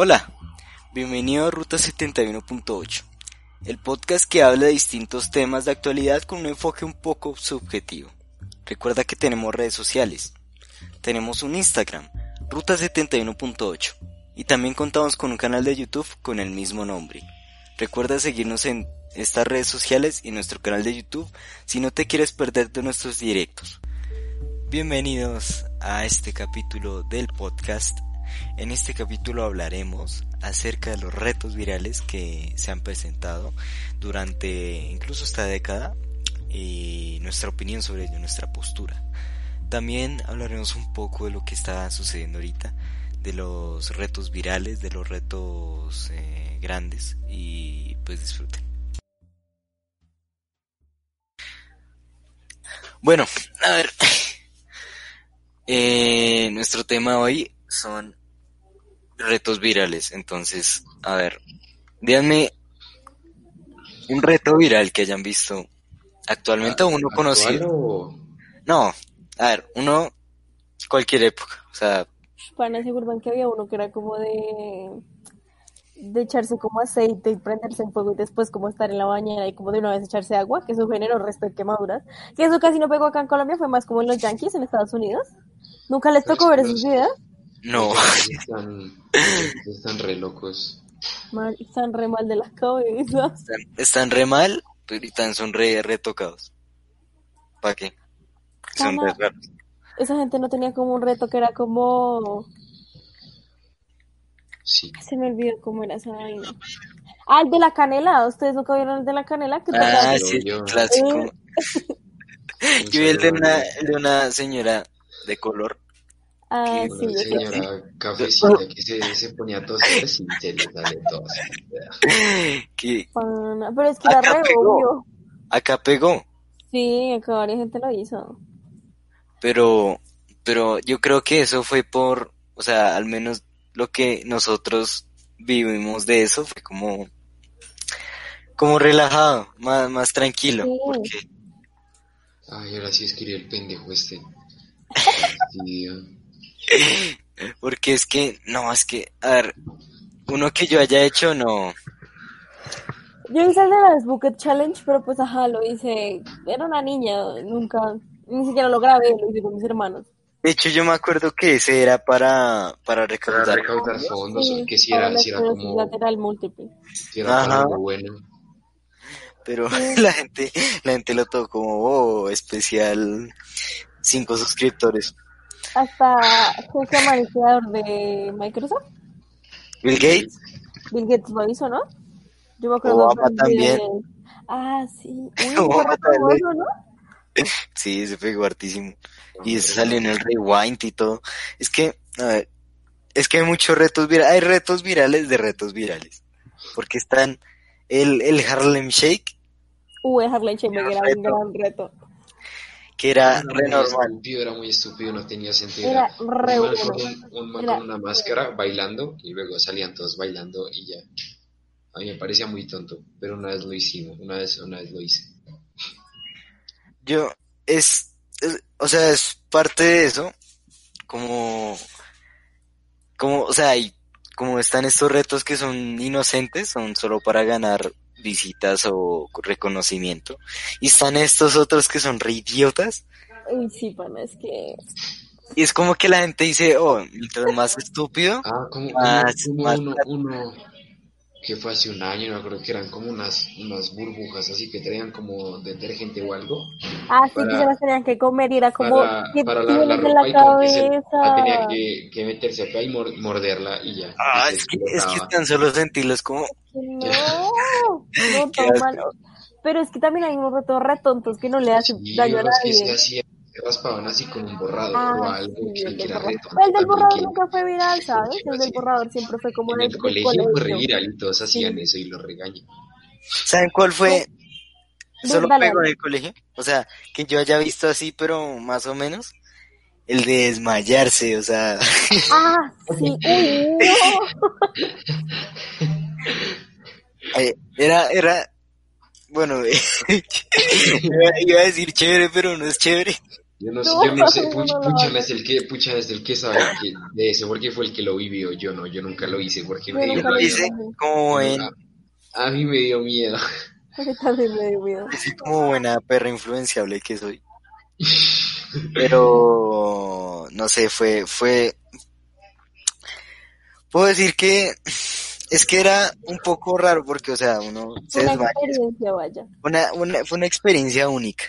Hola, bienvenido a Ruta 71.8, el podcast que habla de distintos temas de actualidad con un enfoque un poco subjetivo. Recuerda que tenemos redes sociales. Tenemos un Instagram, Ruta 71.8, y también contamos con un canal de YouTube con el mismo nombre. Recuerda seguirnos en estas redes sociales y nuestro canal de YouTube si no te quieres perder de nuestros directos. Bienvenidos a este capítulo del podcast en este capítulo hablaremos acerca de los retos virales que se han presentado durante incluso esta década y nuestra opinión sobre ello, nuestra postura. También hablaremos un poco de lo que está sucediendo ahorita, de los retos virales, de los retos eh, grandes y pues disfruten. Bueno, a ver, eh, nuestro tema hoy son retos virales. Entonces, a ver, díganme un reto viral que hayan visto actualmente o uno conocido. No, a ver, uno cualquier época, o sea. Pana, se acuerdan que había uno que era como de de echarse como aceite y prenderse en fuego y después como estar en la bañera y como de una vez echarse agua, que eso generó resto de quemaduras. Que eso casi no pegó acá en Colombia, fue más como en los Yankees en Estados Unidos. ¿Nunca les tocó ver esos videos? No. Están, están re locos. están re mal de las cabezas. Están, re mal, pero están son re retocados. ¿Para qué? Son re raros. Esa gente no tenía como un reto que era como... Sí. Se me olvidó cómo era esa vaina. Ah, el de la canela. ¿Ustedes nunca vieron el de la canela? ah, sí, clásico. Eh. Yo vi el de una, el de una señora de color Ah, sí, una señora cafecita que se, se ponía a toser y se le sale todo. Pero es que era re obvio. Acá pegó. Sí, acá varias gente lo hizo. Pero, pero yo creo que eso fue por, o sea, al menos lo que nosotros vivimos de eso fue como, como relajado, más, más tranquilo. Porque... Ay, ahora sí escribí el pendejo este. Sí, Porque es que, no, es que, a ver, uno que yo haya hecho, no. Yo hice el de las Bucket Challenge, pero pues ajá, lo hice, era una niña, nunca, ni siquiera lo grabé, lo hice con mis hermanos. De hecho, yo me acuerdo que ese era para, para recaudar, para recaudar fondos, que si era, si era como... lateral múltiple. Si era Ajá. bueno. Pero la gente, la gente lo tocó como, oh, especial, cinco suscriptores hasta ¿cómo se llama el creador de Microsoft? Bill Gates. Bill Gates lo hizo, ¿no? Yo me acuerdo Obama también. Ah, sí. Obama famoso, ¿no? Sí, se pegó hartísimo. Y eso salió en el rewind y todo. Es que, a ver, es que hay muchos retos virales. Hay retos virales de retos virales. Porque están el, el Harlem Shake. Uy, el Harlem Shake era un gran reto que era re normal. Estúpido, era muy estúpido, no tenía sentido. Era re un un, man con una máscara bailando y luego salían todos bailando y ya. A mí me parecía muy tonto, pero una vez lo hicimos, una vez, una vez lo hice. Yo, es, o sea, es parte de eso, como, como, o sea, y como están estos retos que son inocentes, son solo para ganar visitas o reconocimiento. Y están estos otros que son re idiotas. Uy, sí, pana, es que... Y es como que la gente dice, oh, mientras más estúpido, ah, como, más, uno, uno, que fue hace un año, me acuerdo que eran como unas, unas burbujas así que traían como detergente o algo. Ah, sí, que se las tenían que comer y era como para, que para la, la ropa la y cabeza. que se, tenía que, que, meterse acá y mor, morderla y ya. Ah, y es que, es que tan solo sentirlos como... No, no, todo malo. Pero es que también hay unos retos re tontos que no le hacen sí, daño a nadie. Que se raspaban así con un borrador Ah, o algo sí, que, el que del era borrador. reto. El del borrador nunca fue viral, ¿sabes? El del borrador siempre fue como En del el colegio fue viral y todos hacían eso y lo regañan. ¿Saben cuál fue? Solo Dale, pegó en dale. el colegio. O sea, que yo haya visto así, pero más o menos. El de desmayarse, o sea... Ah, sí. Eh, era, era, bueno, iba a decir chévere, pero no es chévere. Yo no, sé, yo no sé, Puchan es el que, Puchan es el que sabe que de ese, porque fue el que lo vivió, yo no, yo nunca lo hice, porque me dio lo hice como en... A, mí me dio miedo. A mí también me dio miedo. Así como buena perra influenciable que soy. Pero, no sé, fue, fue, puedo decir que es que era un poco raro porque, o sea, uno se Una experiencia, vaya. Una, una, fue una experiencia única.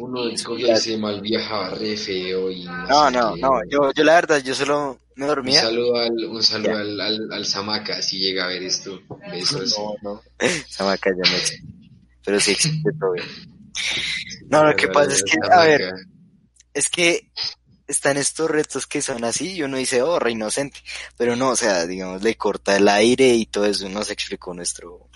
Uno escogía ese mal viajaba re feo y... No, no, no, yo, yo la verdad, yo solo me dormía. Un saludo al, un saludo al, al, al, Samaka, si llega a ver esto. Besos. No, no, Samaka ya me sé. Pero sí existe todo bien. No, lo que pasa es que, a ver, es que están estos retos que son así y uno dice, oh, re inocente, pero no, o sea, digamos, le corta el aire y todo eso nos explicó nuestro...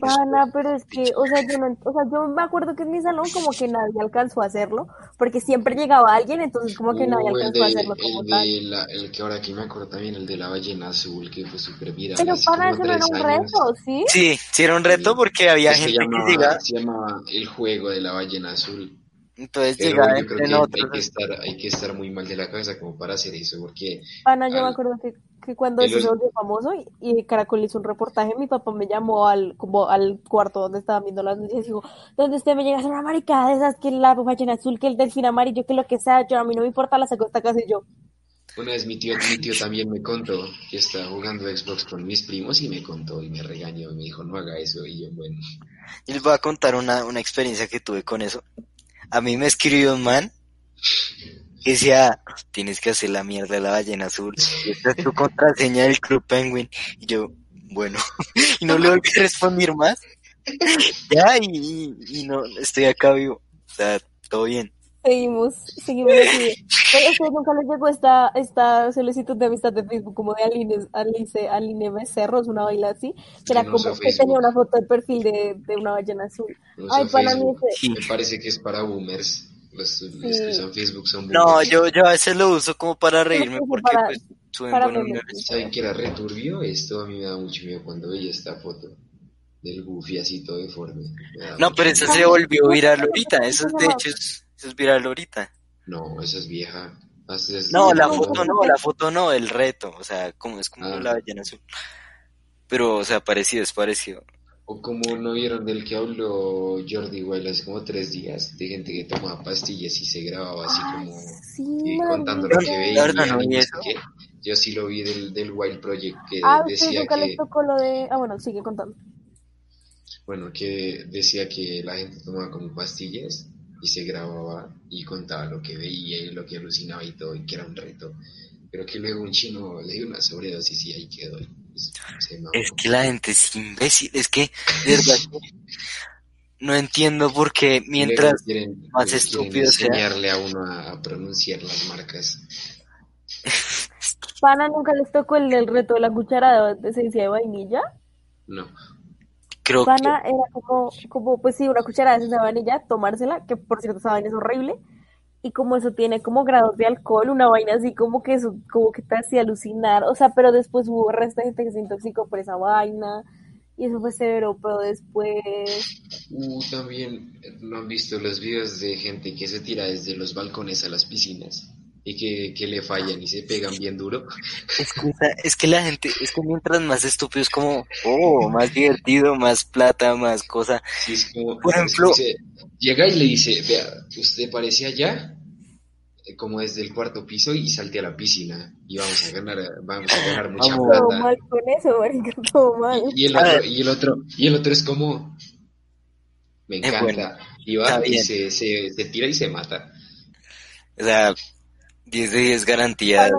Pana, pero es que, o sea, yo no, o sea, yo me acuerdo que en mi salón como que nadie alcanzó a hacerlo, porque siempre llegaba alguien, entonces como que nadie alcanzó a hacerlo como el tal. De la, el que ahora aquí me acuerdo también, el de la ballena azul, que fue súper viral. Pero para eso no era un reto, ¿sí? Sí, sí era un reto porque había gente que llegaba... Se llamaba el juego de la ballena azul. Entonces llega yo creo que hay, que estar, hay que estar muy mal de la cabeza como para hacer eso, porque... Ana, yo me acuerdo que, que cuando se volvió famoso y, y, Caracol hizo un reportaje, mi papá me llamó al como al cuarto donde estaban viendo las noticias y dijo, ¿dónde usted me llega a hacer una maricada de esas, que la ballena azul, que el delfín amarillo, que lo que sea, yo a mí no me importa, la saco esta casa y yo. Una vez mi tío, mi tío también me contó que estaba jugando Xbox con mis primos y me contó y me regañó y me dijo, no haga eso, y yo, bueno... Y les voy a contar una, una experiencia que tuve con eso a mí me escribió un man que decía, tienes que hacer la mierda de la ballena azul, esta es tu contraseña del Club Penguin. Y yo, bueno, y no le volví a responder más. ya, y, y, no, estoy acá vivo. O sea, todo bien. Seguimos, seguimos aquí. Pero nunca les llegó esta, esta solicitud de amistad de Facebook como de Aline, Alice, Aline Becerros, una baila así, que era como que tenía una foto de perfil de, de una ballena azul. Ay, para mí ese... Me parece que es para boomers. Los, los que usan Facebook son boomers. No, yo, yo a veces lo uso como para reírme porque para, pues suben buenos. ¿Saben que era returbio? Esto a mí me da mucho miedo cuando veía esta foto del Goofy así todo deforme. No, pero eso se volvió viral ahorita, eso de hecho es eso es viral ahorita. No, esa es vieja. no, la foto no, la foto no, el reto. O sea, como es como ah. la ballena azul. Pero, o sea, parecido, es parecido. O como no vieron del que habló Jordi Wild hace como tres días, de gente que tomaba pastillas y se grababa así como sí, contando lo que veía. yo sí lo vi del, del Wild Project que ah, decía nunca que... tocó lo de... Ah, bueno, sigue contando. Bueno, que decía que la gente tomaba como pastillas y se grababa y contaba lo que veía y lo que alucinaba y todo, y que era un reto. Pero que luego un chino le dio una sobredosis y ahí quedó. es que la gente es imbécil, es que, de verdad, no entiendo por qué mientras más estúpido sea. enseñarle a uno a, pronunciar las marcas. ¿Pana nunca les tocó el, el reto de la cuchara de esencia de vainilla? No. Creo Pana era como, como, pues sí, una cucharada de esa vainilla, tomársela, que por cierto esa vaina es horrible, y como eso tiene como grados de alcohol, una vaina así como que eso, como que te hacía alucinar, o sea, pero después hubo resto de gente que se intoxicó por esa vaina, y eso fue severo, pero después... Uh, también, ¿no han visto los videos de gente que se tira desde los balcones a las piscinas? Y que, que, le fallan y se pegan bien duro. Es que, es que la gente, es que mientras más estúpido es como, oh, más divertido, más plata, más cosa. es como, Por ejemplo, llega y le dice, vea, usted parece allá, eh, como desde el cuarto piso y salte a la piscina y vamos a ganar, vamos a ganar mucha plata. Todo mal con eso, todo mal. Y, el otro, y el otro, y el otro es como, me encanta, y va y se, se, se tira y se mata. O sea, 10 de 10 garantías.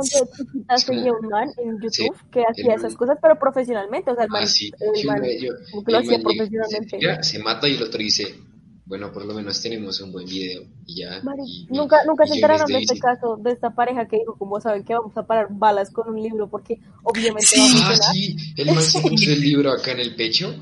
Seguía un man en YouTube que hacía esas cosas, pero profesionalmente. O sea, el man, lo hacía profesionalmente. Se, mata y el otro dice, bueno, por lo menos tenemos un buen video. Y ya. nunca nunca se enteraron de este caso, de esta pareja que dijo, como saben que vamos a parar balas con un libro, porque obviamente. Sí, ah, sí, el man se puso el libro acá en el pecho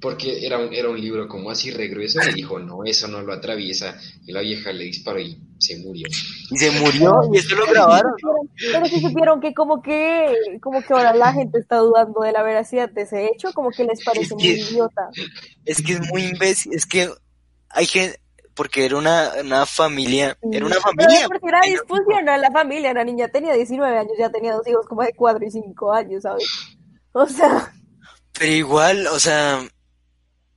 porque era un, era un libro como así regreso y dijo, no, eso no lo atraviesa. Y la vieja le disparó y se murió. Y se murió y eso lo grabaron. Pero, si supieron que como que como que ahora la gente está dudando de la veracidad de ese hecho, como que les parece muy idiota. Es que es muy imbécil, es que hay gente, porque era una, una familia, era una Pero familia. porque era disfuncional la familia, la niña tenía 19 años, ya tenía dos hijos como de 4 y 5 años, ¿sabes? O sea, Pero igual, o sea,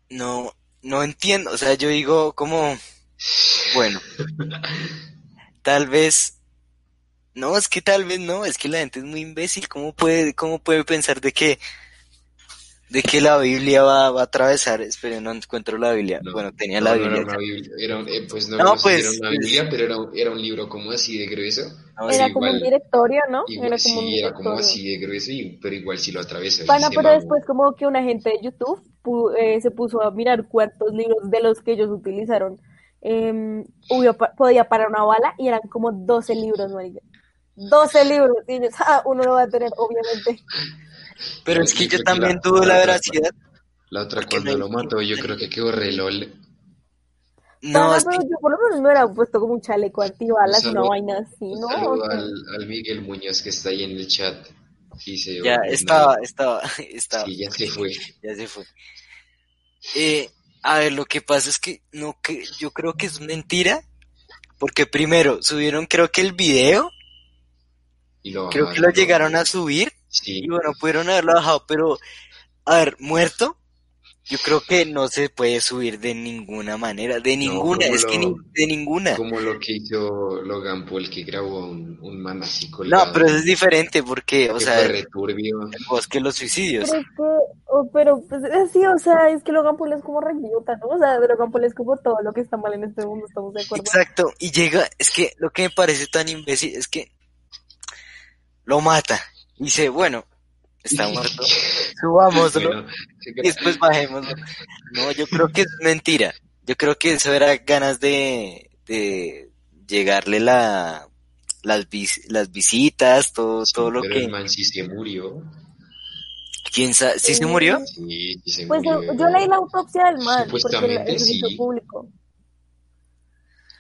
no, no entiendo, o sea, yo digo como, bueno, tal vez, no, es que tal vez no, es que la gente es muy imbécil, ¿cómo puede, cómo puede pensar de que, de que la Biblia va, va a atravesar, espera, no encuentro la Biblia, No, bueno, tenía no, la no Biblia, era Biblia, era eh, pues no, No, no si pues, era una pues- Biblia, pero era, un- era un libro como así de grueso. No, era sí, como un directorio, ¿no? Igual, Era como un sí, era como directorio. así de grueso, y, pero igual sí lo Pana, se pero después como que una gente de YouTube pu- eh, se puso a mirar cuántos libros de los que ellos utilizaron eh, hubo podía parar una bala y eran como 12 libros, marica. 12 libros. Y ellos, ah, uno lo va a tener, obviamente. Pero es que yo también la- dudo la veracidad, La otra cuando lo mató, yo creo que quedó re lol. no, pero yo por lo menos me hubiera puesto como un chaleco antibalas, Un una vaina así, ¿no? al, al Miguel Muñoz que está ahí en el chat. Y se ya estaba, estaba, estaba. Sí, ya se fue. ya se fue. Eh, a ver, lo que pasa es que no que yo creo que es mentira, porque primero subieron creo que el video, Y lo creo que lo llegaron a subir Sí, y bueno, pudieron haberlo bajado, pero a ver, muerto, yo creo que no se puede subir de ninguna manera, de ninguna, es que ni, de ninguna. como lo que hizo Logan Paul que grabó un, un man así No, colgado. pero eso es diferente porque, o sea, fue el bosque los suicidios. Pero es que, oh, pero pues es sí, o sea, es que Logan Paul es como re idiota, ¿no? O sea, Logan Paul es como todo lo que está mal en este mundo, estamos de acuerdo. Exacto, y llega, es que lo que me parece tan imbécil es que lo mata dice, bueno, está muerto, subámoslo Bueno, y después bajémoslo. No, yo creo que es mentira. Yo creo que eso era ganas de, de llegarle la, las, vis- las visitas, todo, sí, todo lo pero que... el man sí se murió. ¿Quién sabe? ¿Sí se murió? Sí, sí se Pues yo, murió. yo leí la autopsia del man, porque la- se hizo sí. público.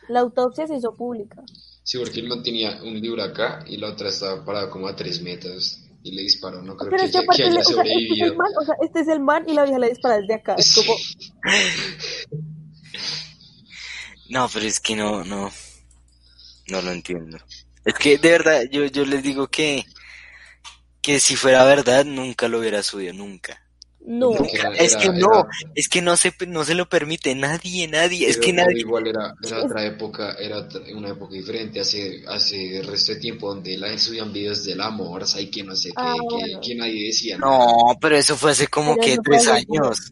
La autopsia se hizo pública. Sí, porque el man tenía un libro acá y la otra estaba parada como a tres metros y le disparó. No creo Pero que, que haya le- o sea, este es el man, o sea, este es el man y la vieja le dispara desde acá. Es como, No, pero es que no, no, no lo entiendo. Es que de verdad, yo, yo les digo que, que si fuera verdad, nunca lo hubiera subido, nunca. No. Era- Es era- que no, era- es que no se, no se lo permite nadie, nadie, es que nadie, igual era, era otra época, era una época diferente, hace, hace el resto de tiempo donde la subían videos del amor, y que no sé qué, Ah, que, bueno. que nadie decía nada. no, pero eso fue hace como Pero que tres años.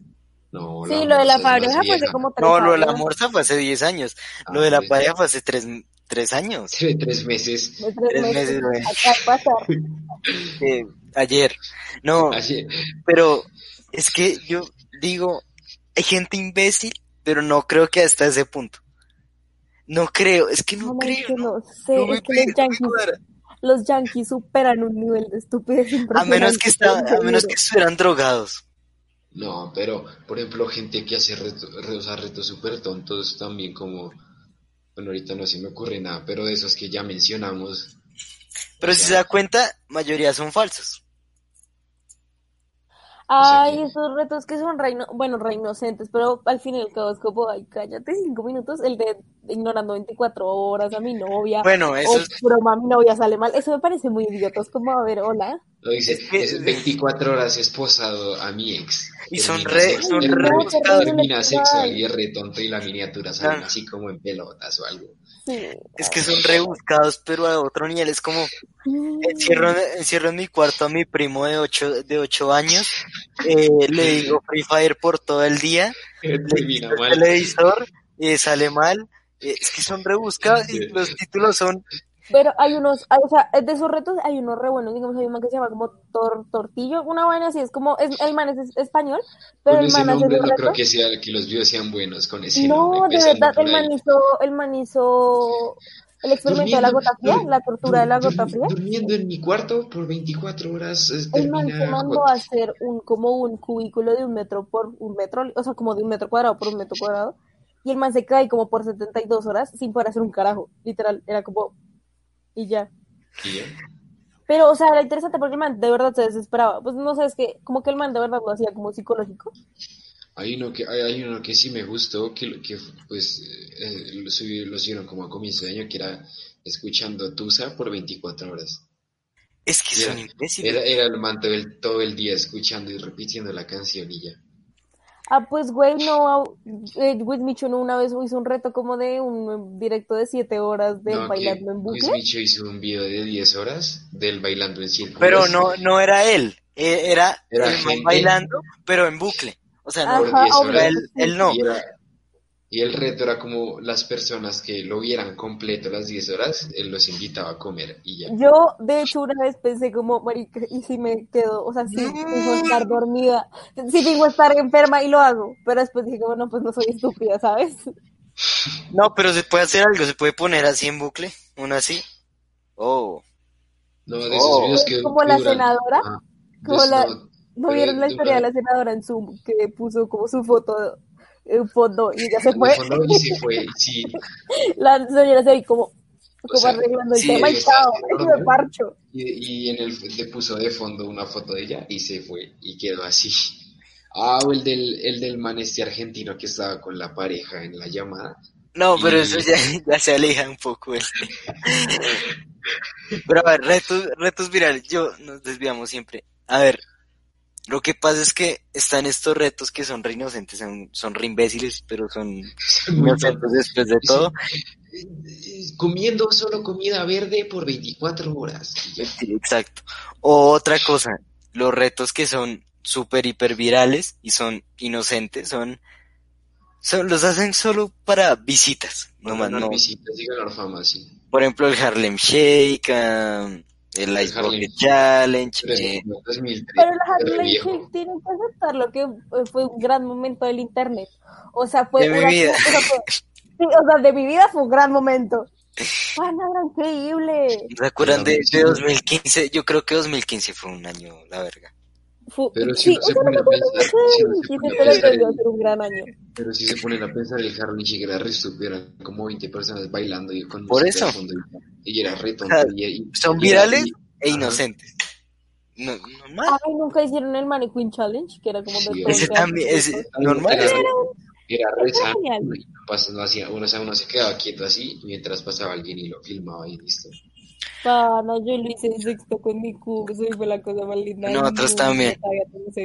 No, Sí, lo de la pareja fue hace como tres No, lo de la morsa fue hace diez años, Ah, lo de la pues. pareja fue hace tres, tres años, tres meses. Tres Tres meses. meses. Acá eh, ayer. No, pero es que yo digo, hay gente imbécil, pero no creo que hasta ese punto. No creo, es que no, creo. es que no. no sé, No me es que los yankees, los yankees superan un nivel de estupidez A menos que está, a menos que estuvieran drogados. No, pero, por ejemplo, gente que hace retos, o sea, retos súper tontos también como... Bueno, ahorita no se me ocurre nada, pero de esos que ya mencionamos. Pero o si se da cuenta, mayoría son falsos. Ay, esos retos que son re, ino- bueno, re inocentes, pero al fin y al cabo es como, ay, cállate cinco minutos, el de ignorando 24 horas a mi novia, Bueno, eso o es, broma, mi novia sale mal, eso me parece muy idiota, es como, a ver, hola. Lo dice, Es que- es 24 horas esposado a mi ex. Y son re- sexo- son termina- re. Termina Sexual. sexual y es re tonto y la miniatura sale Ah. así como en pelotas o algo. Sí. es que son rebuscados, pero a otro nivel es como encierro, encierro en mi cuarto a mi primo de ocho, de ocho años, eh, le digo Free Fire por todo el día, le quito el televisor, eh, sale mal, eh, es que son rebuscados y los títulos son Pero hay unos, hay- o sea, de esos retos hay unos re buenos, digamos, hay un man que se llama como Tor, Tortillo, una vaina así, es como, es, el man es, es español, pero Con el ese man hace nombre no creo que sea que los videos sean buenos con ese No, nombre. de verdad, el man hizo, el man hizo el experimento de la gota fría, dur- la tortura de la gota fría. Durmiendo en mi cuarto por 24 horas eh, El man se mandó a hacer un, como un cubículo de un metro por un metro, o sea, como de un metro cuadrado por un metro cuadrado, y el man se cae como por 72 horas sin poder hacer un carajo, literal, era como, y ya. Y ya. Pero, o sea, era interesante porque el man de verdad se desesperaba. Pues no sé, es que como que el man de verdad lo hacía como psicológico. Hay uno que, hay, hay uno que sí me gustó, que, que pues eh, lo, subi- lo subieron como a comienzo de año, que era escuchando Tusa por 24 horas. Es que Era, son imbéciles. era, era el man todo el, todo el día escuchando y repitiendo la canción y ya. Ah, pues, güey, no, eh, With Micho no una vez hizo un reto como de un directo de siete horas de No, bailando en bucle. Micho hizo un video de 10 horas del bailando en círculos. Pero no, no era él, eh, era, Era el bailando, pero en bucle. O sea, no, Ajá, 10 hombre, horas. él, él no. Y, era- y el reto era como las personas que lo vieran completo las 10 horas, él los invitaba a comer y ya. Yo, de hecho, una vez pensé como, marica, y si me quedo, o sea, si fingo estar dormida, si fingo estar enferma y lo hago, pero después dije, bueno, pues no soy estúpida, ¿sabes? No, pero se puede hacer algo, se puede poner así en bucle, uno así. Oh, No, de esos Oh. videos que, Como la senadora, Ajá. como la- no, ¿No pero vieron la historia de la senadora en Zoom que puso como su foto en fondo y ya se fue? fondo y se fue, sí. La señora se ve como, como sea, arreglando el sí, tema y chao, me parcho. Y, y en el le puso de fondo una foto de ella y se fue y quedó así. Ah, o el del, el del man este argentino que estaba con la pareja en la llamada. no, pero Y- eso ya, ya se aleja un poco. él. Pero a ver, retos, retos virales, yo nos desviamos siempre. A ver, lo que pasa es que están estos retos que son re inocentes, son, son re imbéciles, pero son inocentes después de todo. Comiendo solo comida verde por 24 horas. Sí, exacto. O otra cosa, los retos que son súper hiper virales y son inocentes, son, son, los hacen solo para visitas, no más, ganar no. visitas fama, sí. Por ejemplo, el Harlem Shake, um, el El Ice Harlem Bucket Shake. Challenge, Pero eh, es como 2003, Pero pero Harlem. Shake tiene que aceptarlo que eh, fue un gran momento del internet. O sea, fue De mi una- vida. o sea, fue- sí, o sea, de mi vida fue un gran momento. Pana, era increíble. ¿se acuerdan de, de 2015? Yo creo que 2015 fue un año, la verga. Pero si sí, se o sea, pone no a pensar, mucho si de uno se 2015, pone a pero si se ponen a pensar, el Harlem Shake era re estúpido, eran como 20 personas bailando y con Por de eso. fondo y, era re O sea, tonto. y- y- Son virales y- e inocentes. No, normal. Ay, nunca hicieron el Mannequin Challenge, que era como de Sí, todo Ese también, ese, normal. Era, era re sano, no hacía, uno, o sea, uno se quedaba quieto así mientras pasaba alguien y lo filmaba y listo. Pana, yo lo hice en sexto con mi curso y fue la cosa más linda. Nosotros también.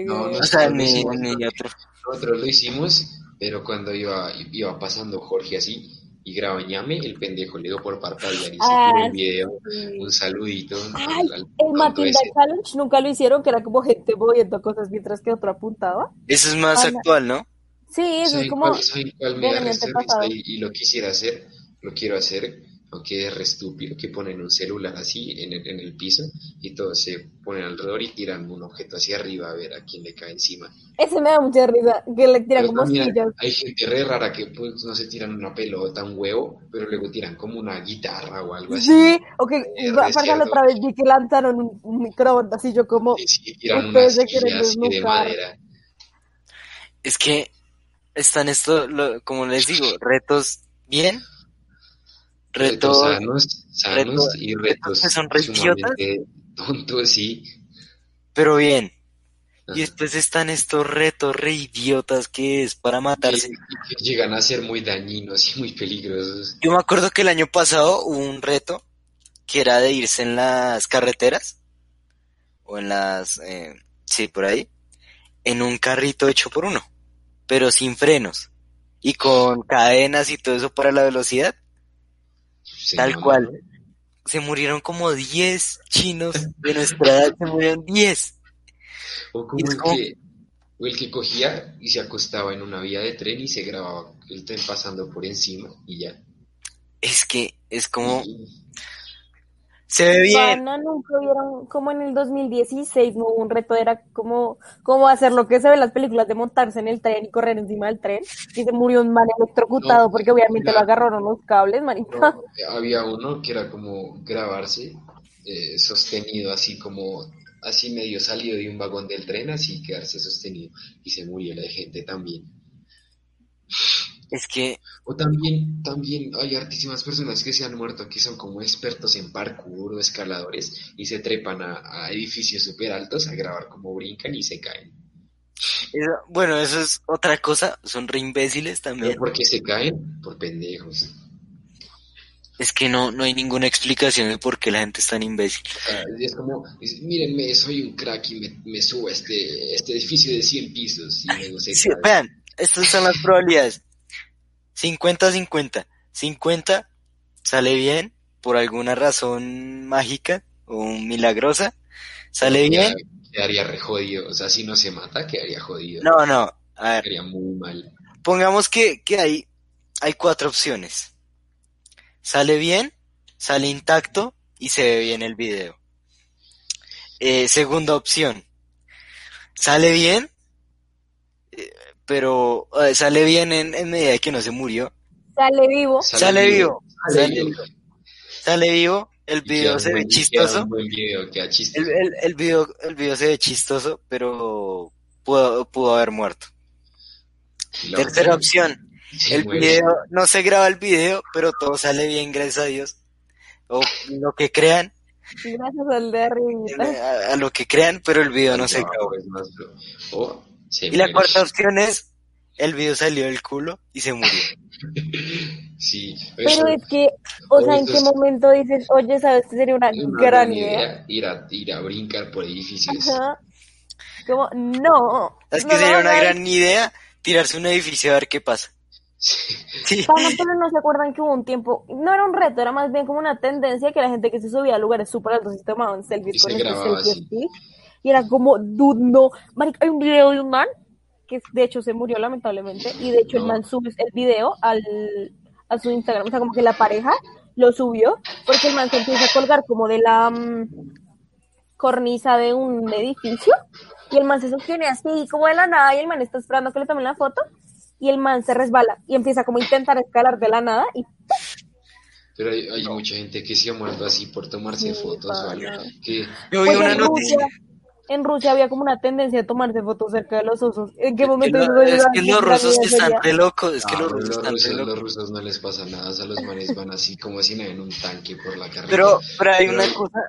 No, no O sea, ni, ni otro. Nosotros lo hicimos, pero cuando iba, iba pasando Jorge así y graba ñame, el pendejo le dio por parpadear y se Ah, tiró el video, sí. un saludito. Ay, al- al El Matilda ese. Challenge nunca lo hicieron, que era como gente moviendo cosas mientras que otro apuntaba. Eso es más Ana. actual, ¿no? Sí, eso es ¿Saben como. cuál, saben cuál me da y, y lo quisiera hacer? Lo quiero hacer, aunque es re estúpido, que ponen un celular así en el, en el piso y todos se ponen alrededor y tiran un objeto hacia arriba a ver a quién le cae encima. Ese me da mucha risa, que le tiran Pero como hay gente re rara que pues no se tiran una pelota, un huevo, pero luego tiran como una guitarra o algo así. Sí, ok, re aparte la otra vez vi que lanzaron un, un microondas y yo como, Y sí, tiran unas así de madera. Es que están estos, lo- como les digo, retos bien, Retos sanos, sanos retos- y retos que son re tontos, sí. pero bien. Y después están estos retos re idiotas que es para matarse. Que- que llegan a ser muy dañinos y muy peligrosos. Yo me acuerdo que el año pasado hubo un reto que era de irse en las carreteras o en las, eh, sí, por ahí, en un carrito hecho por uno, pero sin frenos y con cadenas y todo eso para la velocidad. Tal cual. Se murieron como 10 chinos de nuestra edad, se murieron 10. O como el como- que, o el que cogía y se acostaba en una vía de tren y se grababa el tren pasando por encima y ya. Es que es como, Y- se ve bien. pana, nunca vieron, como en el 2016 no hubo un reto, era como, como hacer lo que se ve en las películas de montarse en el tren y correr encima del tren, y se murió un man electrocutado No, porque obviamente lo agarraron los cables, marica. no, había uno que era como grabarse eh, sostenido así como así medio salido de un vagón del tren así quedarse sostenido y se murió la gente también Es que, o también también hay hartísimas personas que se han muerto que son como expertos en parkour o escaladores y se trepan a, a edificios súper altos a grabar cómo brincan y se caen Eso- bueno, eso es otra cosa, son re imbéciles también. ¿Pero por qué se caen? Por pendejos. Es que no, no hay ninguna explicación de por qué la gente es tan imbécil. Sea, es como, es, mírenme, soy un crack y me, me subo a este, este edificio de 100 pisos y se Sí, vean, estas son las probabilidades. 50-50. 50 sale bien por alguna razón mágica o milagrosa. Sale bien. Queda- Quedaría re jodido. O sea, si no se mata, quedaría jodido. No, no. A ver, Quedaría muy mal. pongamos que, que hay, hay cuatro opciones. Sale bien, sale intacto y se ve bien el video. Eh, segunda opción. Sale bien, eh, pero eh, sale bien en, en medida que no se murió. Sale vivo. Sale vivo, Sale sale vivo. Sale vivo, el video se ve buen- chistoso. video. El, el, el video, el video se ve chistoso, pero pudo, pudo haber muerto. Tercera opción. El muere. video, no se graba el video, pero todo sale bien, gracias a Dios. O lo que crean, Gracias al de arribita. a, a lo que crean, pero el video no se No, grabó. es más duro. O se Y la cuarta opción es, el video salió del culo y se murió. Sí, Pero eso- es que, o sea, ¿en qué es- momento dices, oye, sabes que sería una gran buena idea? Ir a, ir a brincar por edificios. Ajá. Como, no. Es no que sería una gran idea tirarse un edificio a ver qué pasa. Sí. Pana, pero no se acuerdan que hubo un tiempo, no era un reto, era más bien como una tendencia que la gente que se subía a lugares súper altos y tomaban selfies Y con se este grababa selfie así. Y era como, dude, no. Marica, hay un video de un man que de hecho se murió lamentablemente y de hecho el man sube el video al, a su Instagram, o sea, como que la pareja lo subió porque el man se empieza a colgar como de la mm, cornisa de un edificio y el man se sostiene así como de la nada y el man está esperando que le tomen la foto y el man se resbala y empieza como a intentar escalar de la nada y Pero hay, hay mucha gente que se ha muerto así por tomarse Sí, fotos o algo. Que Yo vi Pues una noticia. En Rusia había como una tendencia a tomarse fotos cerca de los osos. ¿En qué Es que, momento eso es que los rusos están re locos, es que Ah, los pero rusos los están re rusos, locos. los rusos no les pasa nada, o sea, los manes van así como si no en un tanque por la carretera. Pero, pero hay Pero una cosa,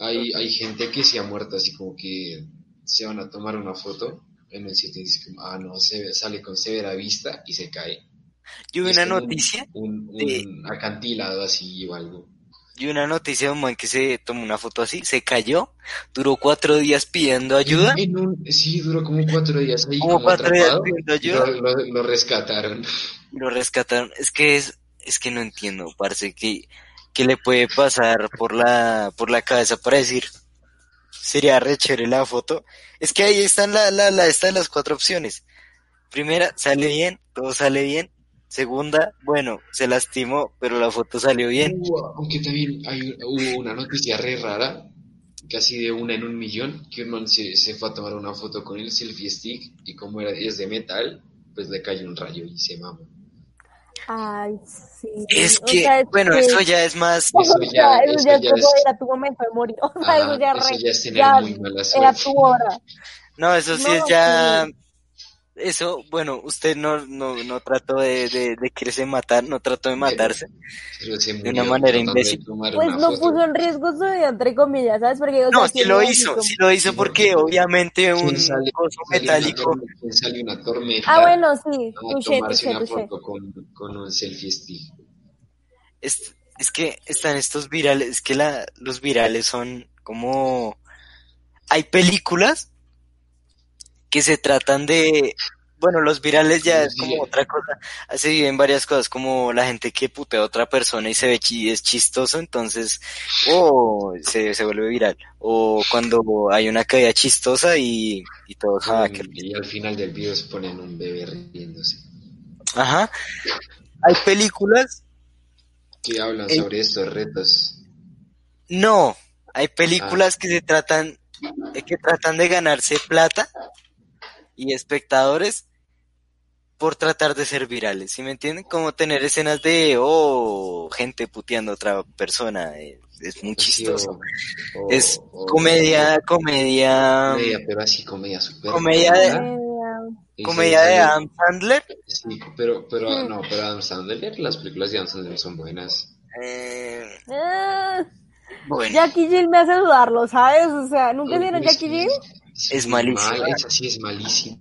Hay, hay gente que se ha muerto así como que se van a tomar una foto en el sitio y dice como, ah, no, se ve- sale con severa vista y se cae. yo vi una un- noticia, Un, un de- acantilado así o algo. Vi una noticia de un man que se tomó una foto así, se cayó, duró cuatro días pidiendo ayuda, En un- sí, duró como cuatro días ahí como cuatro días atrapado, pidiendo y ayuda, lo, lo- lo rescataron. y lo rescataron. Es que es, es que no entiendo, parece que, que le puede pasar por la, por la cabeza para decir, sería re chévere la foto. Es que ahí están la, la, la, esta de las cuatro opciones. Primera, sale bien, todo sale bien. Segunda, bueno, se lastimó, pero la foto salió bien. Hubo- aunque también hay, hubo una noticia re rara, casi de una en un millón, que un man se, se fue a tomar una foto con el selfie stick y como era, es de metal, pues le cayó un rayo y se mamó. Ay, sí. Es O que, sea, es bueno, que- eso ya es más, Eso ya- eso ya es ya como es- era tu momento de morir. O sea, Ajá, eso ya, eso re- ya es tener ya muy mala era tu hora. no, eso sí No, es ya, sí. Eso, bueno, usted no, no, no trató de, de, de quererse matar, no trató de matarse. De una manera imbécil. Pues no foto. puso en riesgo su vida, entre comillas, ¿sabes? Porque, o No, sea, sí ¿quién lo hizo, decir sí lo hizo porque obviamente un ¿Quién sale, coso metálico, tormenta- quién sale una tormenta Ah, bueno, sí, touché, touché, touché. con un selfie stick? es, es que están estos virales, es que la, los virales son como, hay películas que se tratan de, bueno, los virales ya es como otra cosa, se viven varias cosas, como la gente que putea a otra persona y se ve chi, es chistoso, entonces, o se, se vuelve viral, o cuando hay una caída chistosa y, y todos, ah, qué y al final del video se ponen un bebé riéndose. Ajá. Hay películas, Que hablan Eh. sobre estos retos. no, hay películas que se tratan, eh, que tratan de ganarse plata y espectadores por tratar de ser virales, ¿sí me entienden? Como tener escenas de, oh, gente puteando a otra persona, eh, es muy Así, chistoso. o- o- Es o- comedia, comedia, comedia, pero así comedia super. Comedia de- Eh, comedia de Adam Sandler. Sí, pero, pero, Hmm. no, pero Adam Sandler, las películas de Adam Sandler son buenas. Eh, bueno, Jackie Jill me hace dudarlo, ¿sabes? O sea, ¿nunca vieron Es- Jackie Jill? Es malísima. mal, esa sí es malísima.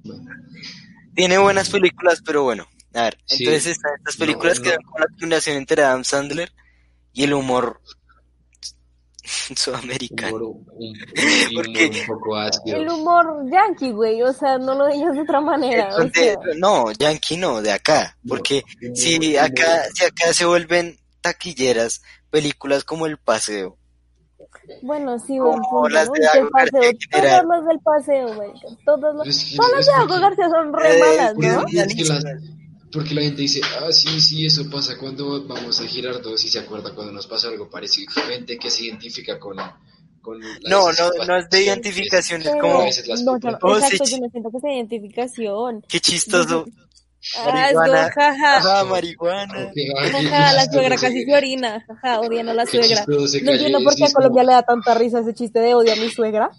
tiene buenas películas, pero bueno. A ver, Sí. entonces están estas No, películas que no. dan con la combinación entre Adam Sandler y el humor sudamericano. Humor, un, un- un Porque- humor un poco ácido. El humor yankee, güey, o sea, no lo digas de otra manera. o Entonces, sea. no, Yankee no, de acá. Porque si humor- acá, si acá se vuelven taquilleras películas como El Paseo, Bueno, sí, buen punto, las ¿no? de Y que Algo el paseo, todas las del paseo, güey. Todas las, Es que- todas las es de que- Algo García son re Eh, malas, porque- ¿no? Es que la- porque la gente dice, ah, sí, sí, eso pasa cuando vamos a girar dos y se acuerda cuando nos pasa algo parecido. Gente que se identifica con... con No, no, no es de identificación, es como, las no, películas- Oh, exacto, yo no siento que sea identificación. qué chistoso. Ah, es Marihuana. jaja, Ajá, marihuana. Jaja, la suegra casi se orina, jaja, odian a la suegra. No entiendo por qué a Colombia le da tanta risa ese chiste de odio a mi suegra.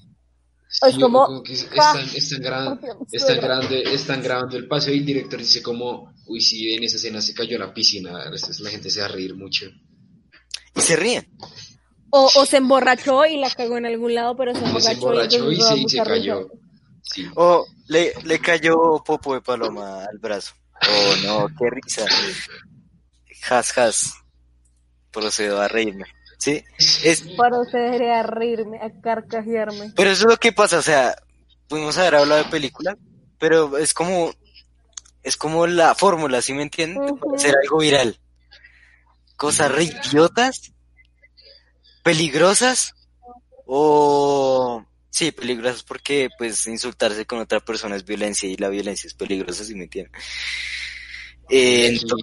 es como, que es, tan, es tan gran- es tan grande, es tan grande el paseo y el director dice como, uy, sí, en esa escena se cayó la piscina, la gente se va a reír mucho. Y se ríen. O, o se emborrachó y la cagó en algún lado, pero se Se emborrachó, emborrachó y da se, y se cayó. Sí. O le, le cayó popo de paloma al brazo. Oh, no, qué risa. Has, has. Procedo a reírme. ¿Sí? Es, Procederé a reírme, a carcajearme. pero eso es lo que pasa, o sea, pudimos haber hablado de película, pero es como, es como la fórmula, ¿sí me entienden? Hacer algo viral. Cosas re idiotas, peligrosas, o... Sí, peligrosas porque pues insultarse con otra persona es violencia y la violencia es peligrosa, ¿sí me entienden? Eh, Aquí, ento-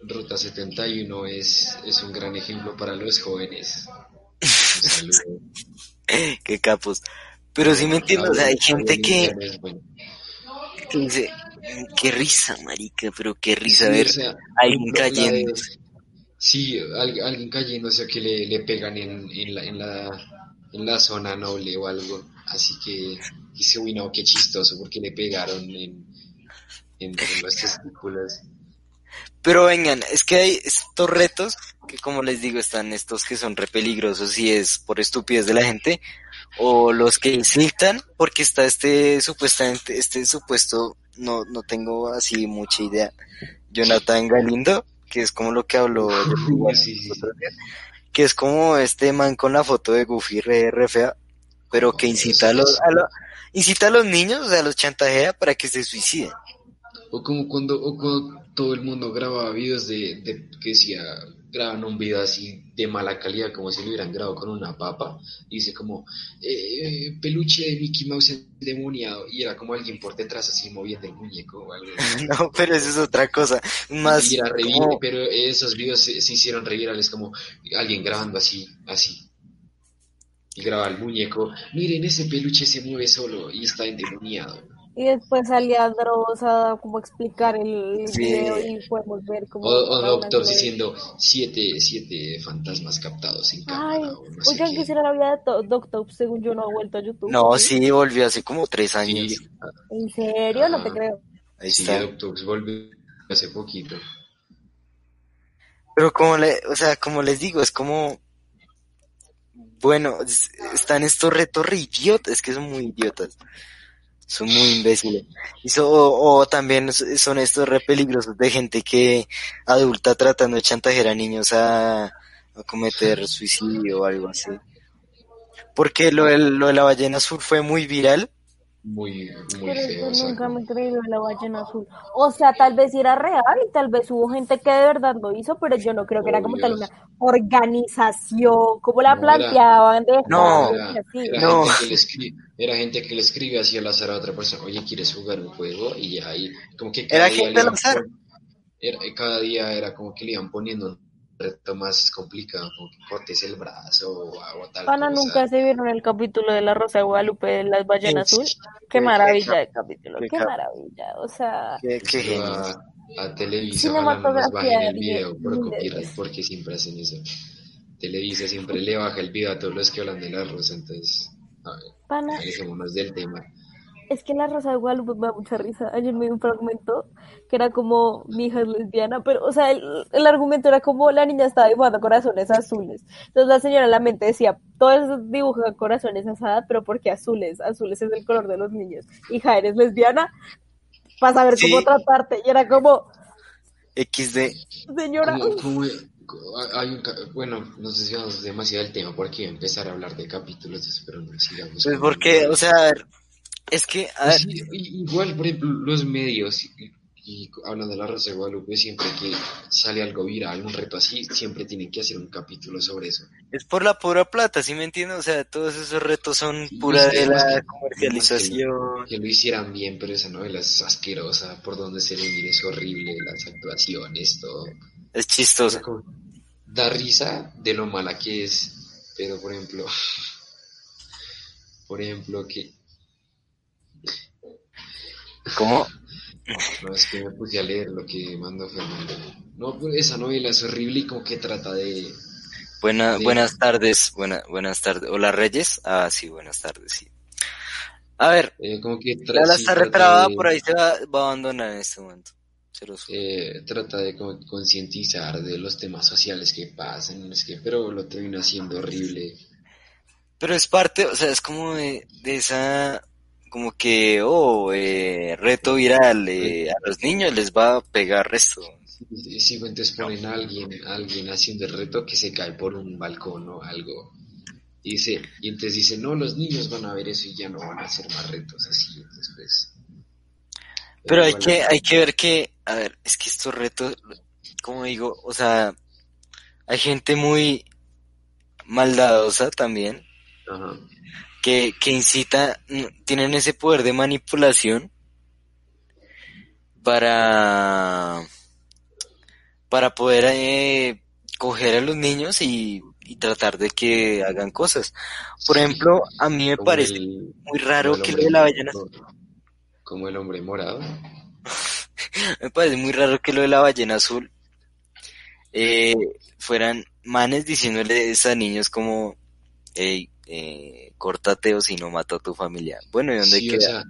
Ruta 71 es, es un gran ejemplo para los jóvenes. Qué capos. Pero sí me entiendo, o sea, hay gente que, dice, qué risa, marica, pero qué risa Sí, ver o sea, alguien la de- cayendo. Sí, al- alguien cayendo, o sea, que le, le pegan en, en, la, en, la, en la zona noble o algo. Así que dice, uy, no, qué chistoso, porque le pegaron en, en, en los testículos. Pero vengan, es que hay estos retos que como les digo están estos que son re peligrosos y es por estupidez de la gente o los que insultan porque está este supuestamente este supuesto no no tengo así mucha idea Jonathan Galindo que es como lo que habló de Uy, sí, sí, sí. Que es como este man con la foto de Goofy re, re fea pero que incita a los a incita a los niños o sea los chantajea para que se suiciden. O como cuando, o cuando todo el mundo grababa videos de, de que decía, graban un video así de mala calidad, como si lo hubieran grabado con una papa, dice como, eh, eh, peluche de Mickey Mouse endemoniado, y era como alguien por detrás así moviendo el muñeco o algo no pero eso es otra cosa más Y era re como- pero esos videos se, se hicieron re virales como alguien grabando así, así. Y graba el muñeco, miren ese peluche se mueve solo y está endemoniado. Y después salía Dross a como explicar el Sí. video y podemos ver como... O, Doctor diciendo siete, siete fantasmas captados en Ay, cámara o no sé oigan, será la vida de To- Doctor, según yo no ha vuelto a YouTube. No, sí, volvió hace como tres años. Sí, ¿En serio? No te creo. Ahí sí, está. Doctor volvió hace poquito. Pero como le, o sea, como les digo, es como, bueno, es- están estos retos re idiotas, es que son muy idiotas. Son muy imbéciles. Y so- o, o también son estos re peligrosos de gente que adulta tratando de chantajear a niños a, a cometer suicidio o algo así. Porque lo, del- lo de la ballena azul fue muy viral. Muy, muy Pero feo. yo o sea, nunca me creí la ballena azul. O sea, tal vez sí era real y tal vez hubo gente que de verdad lo hizo, pero yo no creo que era como tal una organización, como la No, planteaban de No. Era, así. era No. gente que le escribe, era gente que le escribe así al azar a otra persona, oye, ¿quieres jugar un juego? Y ya ahí, como que cada Era día gente al azar. cada día era como que le iban poniendo reto más complicado, como que cortes el brazo o, tal Pana, cosa. nunca se vieron el capítulo de la Rosa de Guadalupe de las ballenas azul. Qué- maravilla de capítulo, qué maravilla. O sea, Qué, qué a, a Televisa ojalá no nos bajen el de video por copyright, porque siempre hacen eso. Televisa siempre le baja el video a todos los que hablan de la rosa, entonces, a ver, pana, alejémonos del tema. Es que la Rosa de Guadalupe me da mucha risa. Ayer me dio un fragmento que era como mi hija es lesbiana, pero, o sea, el, el argumento era como la niña estaba dibujando corazones azules. Entonces la señora en la mente decía, todos dibujan corazones a esa edad, pero ¿por qué azules? Azules es el color de los niños. Hija, ¿eres lesbiana? para saber Sí. cómo tratarte. Y era como, XD. señora, Como- como- hay un bueno, nos desviamos demasiado del tema porque iba a empezar a hablar de capítulos, pero no sigamos. Pues porque, o sea, es que, a ver, Sí, igual, por ejemplo, los medios, y, y hablando de la Rosa de Guadalupe, siempre que sale algo viral, un reto así, siempre tienen que hacer un capítulo sobre eso. es por la pura plata, ¿sí me entiendes? O sea, todos esos retos son Sí, pura que de la que- comercialización. Que lo hicieran bien, pero esa novela es asquerosa, por donde se le mire es horrible, las actuaciones, todo. Es chistoso. Da risa de lo mala que es, pero por ejemplo, por ejemplo, que ¿Cómo? No, es que me puse a leer lo que mandó Fernando. No, pero esa novela es horrible y como que trata de... Buena. Buenas tardes, buena, buenas tardes. Hola Reyes. Ah, sí, buenas tardes, sí. A ver, eh, como que la sí, está retrabada de- por ahí se va, va a abandonar en este momento. Se los eh, trata de como concientizar de los temas sociales que pasan, es que, pero lo termina siendo horrible. Pero es parte, o sea, es como de, de esa, como que, oh, eh, reto viral, eh, a los niños les va a pegar resto. Y si entonces ponen a alguien, a alguien haciendo el reto que se cae por un balcón o algo. Y dice, y entonces dice, no, los niños van a ver eso y ya no van a hacer más retos así, entonces pues... Pero hay que, hay que ver que, a ver, es que estos retos, como digo, o sea, hay gente muy maldadosa también, Ajá. Que, que incita, mm, tienen ese poder de manipulación para, para poder eh, coger a los niños y, y tratar de que hagan cosas. Por ejemplo, a mí me parece el- muy raro que lo de la ballena. Como el hombre morado. me parece muy raro que lo de la ballena azul eh, fueran manes diciéndoles a niños como, hey, eh, córtate o si no mato a tu familia. Bueno, ¿y dónde Sí, o queda? sea,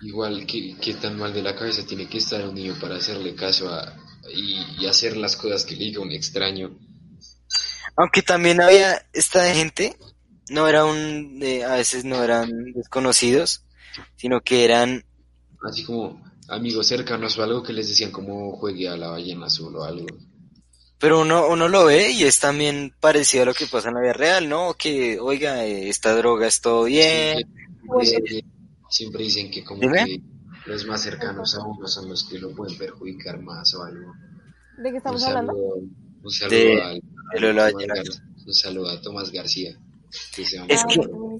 igual que, que tan mal de la cabeza tiene que estar un niño para hacerle caso a, y, y hacer las cosas que le diga un extraño. Aunque también había esta gente, no era un, eh, a veces no eran desconocidos, sino que eran, Así como amigos cercanos o algo que les decían como juegue a la ballena azul o algo. Pero uno, uno lo ve y es también parecido a lo que pasa en la vida real, ¿no? Que, oiga, eh, esta droga es todo bien, Siempre, siempre- siempre dicen que como Dime. que los más cercanos a uno son los que lo pueden perjudicar más o algo. ¿de qué estamos un hablando? saludo, un saludo De- al- de lo de la Tomás un saludo a Tomás García. Que se llama Es Ah, que- bueno,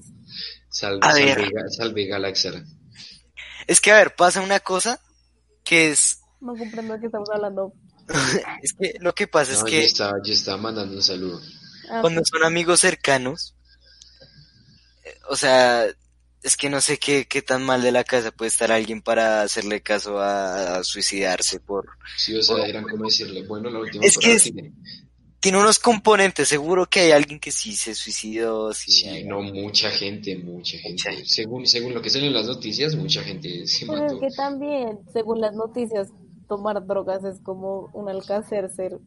Sal- A salve, ver. Salve Galaxar. Es que, a ver, pasa una cosa que es, No comprendo de qué estamos hablando. es que lo que pasa es No, que yo estaba, yo estaba mandando un saludo. Ah, cuando son amigos cercanos, eh, o sea, es que no sé qué, qué tan mal de la casa puede estar alguien para hacerle caso a, a suicidarse por... Sí, o sea, Bueno. eran como decirle, bueno, la última Es que es- tiene- Tiene unos componentes, seguro que hay alguien que sí se suicidó, sí, Sí, hay- no, mucha gente, mucha gente. Según, según lo que salen en las noticias, mucha gente se Pero mató. es que también, según las noticias, tomar drogas es como un alcacercer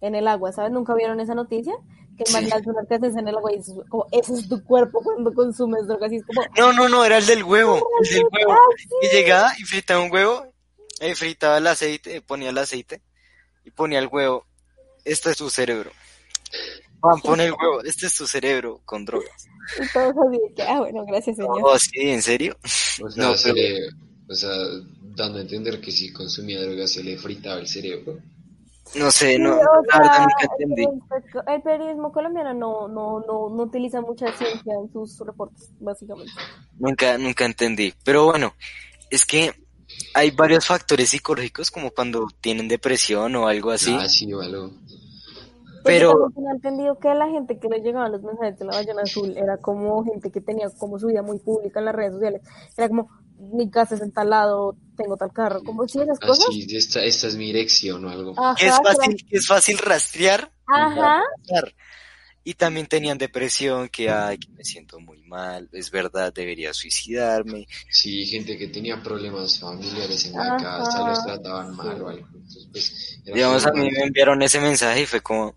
en el agua, ¿sabes? ¿Nunca vieron esa noticia? Que el man lanza un alcacercer en el agua y es como, ese es tu cuerpo cuando consumes drogas y es como, No, no, no, era el del huevo, el del huevo. Ah, Y llegaba y fritaba un huevo, eh, fritaba el aceite, eh, ponía el aceite y ponía el huevo. Este es tu cerebro. Juan, pone el huevo, este es tu cerebro con drogas. y todos así ah, bueno, gracias señor. Oh, sí, ¿en serio? O sea, No, se le- o sea, dando a entender que si consumía drogas se le fritaba el cerebro. No sé, no, Sí, o la sea, nunca entendí. el, el periodismo colombiano no, no, no, no utiliza mucha ciencia en sus reportes, básicamente. Nunca, nunca entendí. Pero bueno, es que hay varios factores psicológicos como cuando tienen depresión o algo así. Ah, sí, o algo. Pues Pero- yo entendido que la gente que le llegaban los mensajes de la ballena azul era como gente que tenía como su vida muy pública en las redes sociales. Era como, mi casa es en tal lado, tengo tal carro, como si esas cosas. Así, esta, esta es mi dirección o algo. Ajá, es fácil, que es fácil rastrear. Ajá, Claro. Y también tenían depresión, que ay, que me siento muy mal, es verdad, debería suicidarme. Sí, gente que tenía problemas familiares en la Ajá, casa, los trataban mal o algo. Entonces, pues, Digamos, a mí me enviaron ese mensaje y fue como,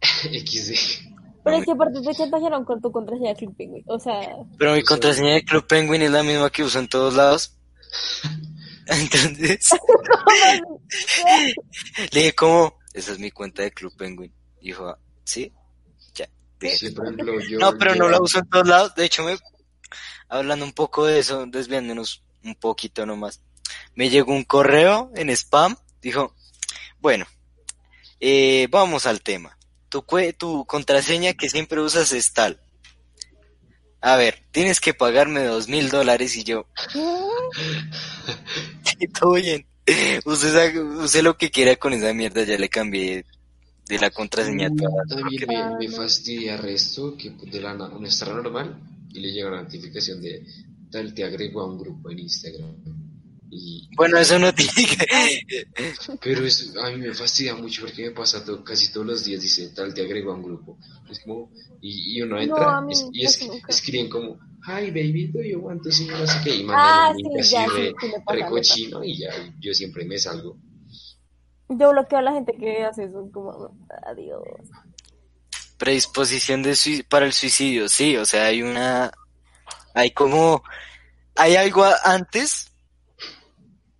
XD. Pero es que aparte te chantajearon con tu contraseña de Club Penguin. O sea, pero mi contraseña de Club Penguin es la misma que uso en todos lados. Entonces, le dije como, esa es mi cuenta de Club Penguin. Dijo, "Ah, ¿sí? Ya. Dije, Sí, por ejemplo, yo... no, pero yo- no la uso en todos lados. De hecho, me, hablando un poco de eso, desviándonos un poquito nomás. Me llegó un correo en spam. Dijo, bueno, eh, vamos al tema. Tu, tu contraseña que siempre usas es tal. A ver, tienes que pagarme dos mil dólares y yo, sí, todo bien. Use, esa- use lo que quiera con esa mierda, ya le cambié de la contraseña todas. También me, me fastidia resto que de la uno está normal y le llega una notificación de tal te agrego a un grupo en Instagram. Y, Bueno, eso no tiene que... Pero es, a mí me fastidia mucho porque me pasa to- casi todos los días, dice tal te agrego a un grupo. Es como, y, y uno No, entra es- y es- escriben como, hi baby, do you want to see no sé qué, y Ah, mandan un sí, link así ya, sí, re, sí, me pasa, re me cochino y ya, yo siempre me salgo. Yo bloqueo a la gente que hace eso, como, adiós. predisposición de para el suicidio, sí, o sea, hay una, hay como, hay algo antes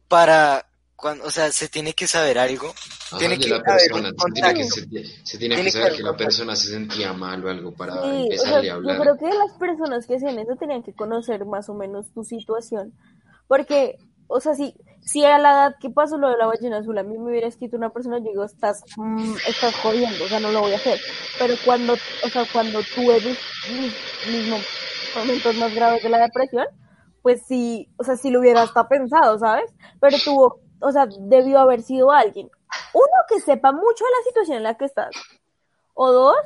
para, cuando, o sea, se tiene que saber algo, Ajá, tiene que la persona, se tiene que, contacto. se, tie- se tiene Tiene que que saber que la contacto. persona se sentía mal o algo para Sí, o sea, a yo hablar. creo que las personas que hacían eso tenían que conocer más o menos tu situación. Porque, o sea, si, si a la edad que pasó lo de la ballena azul, a mí me hubiera escrito una persona, yo digo, estás, mm, estás jodiendo, o sea, no lo voy a hacer. Pero cuando, o sea, cuando tuve mis, mis mismos momentos más graves de la depresión, pues sí, o sea, sí lo hubiera hasta pensado, ¿sabes? Pero tuvo, o sea, debió haber sido alguien. Uno que sepa mucho de la situación en la que estás. O dos,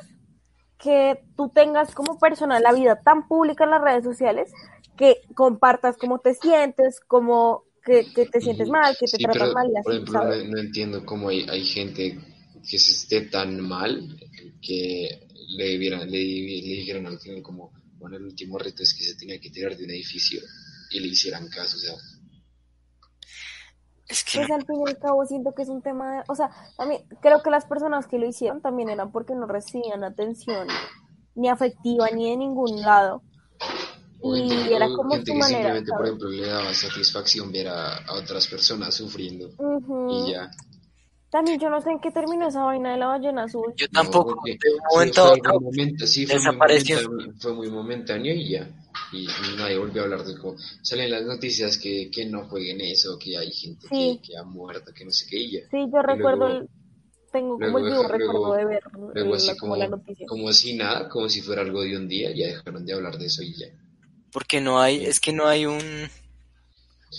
que tú tengas como persona la vida tan pública en las redes sociales que compartas cómo te sientes, cómo que, que te sientes mal, que te Sí, tratan pero, mal y por así, ejemplo, ¿sabes? no, no entiendo cómo hay, hay gente que se esté tan mal que le, debieran, le, le dijeron al final como, bueno, el último reto es que se tenía que tirar de un edificio y le hicieran caso, o sea, es que Pues al fin y al cabo siento que es un tema de, o sea, también creo que las personas que lo hicieron también eran porque no recibían atención ni afectiva ni de ningún lado. o Y era como gente su que manera, simplemente, por ¿sabes? ejemplo, le daba satisfacción ver a, a otras personas sufriendo Ujú. y ya. También yo no sé en qué terminó esa vaina de la ballena azul. yo No, tampoco, porque de un fue, momento a otro, momento, sí, desapareció. momentáneo, fue muy momentáneo y ya. Y, y nadie volvió a hablar de cómo salen las noticias que, que no jueguen eso, que hay gente Sí. que, que ha muerto, que no sé qué y ya. Sí, yo recuerdo, luego- el- tengo como el vivo recuerdo de ver Luego la, así como como, la noticia. como si nada, como si fuera algo de un día, ya dejaron de hablar de eso y ya. porque no hay, Sí. es que no hay un,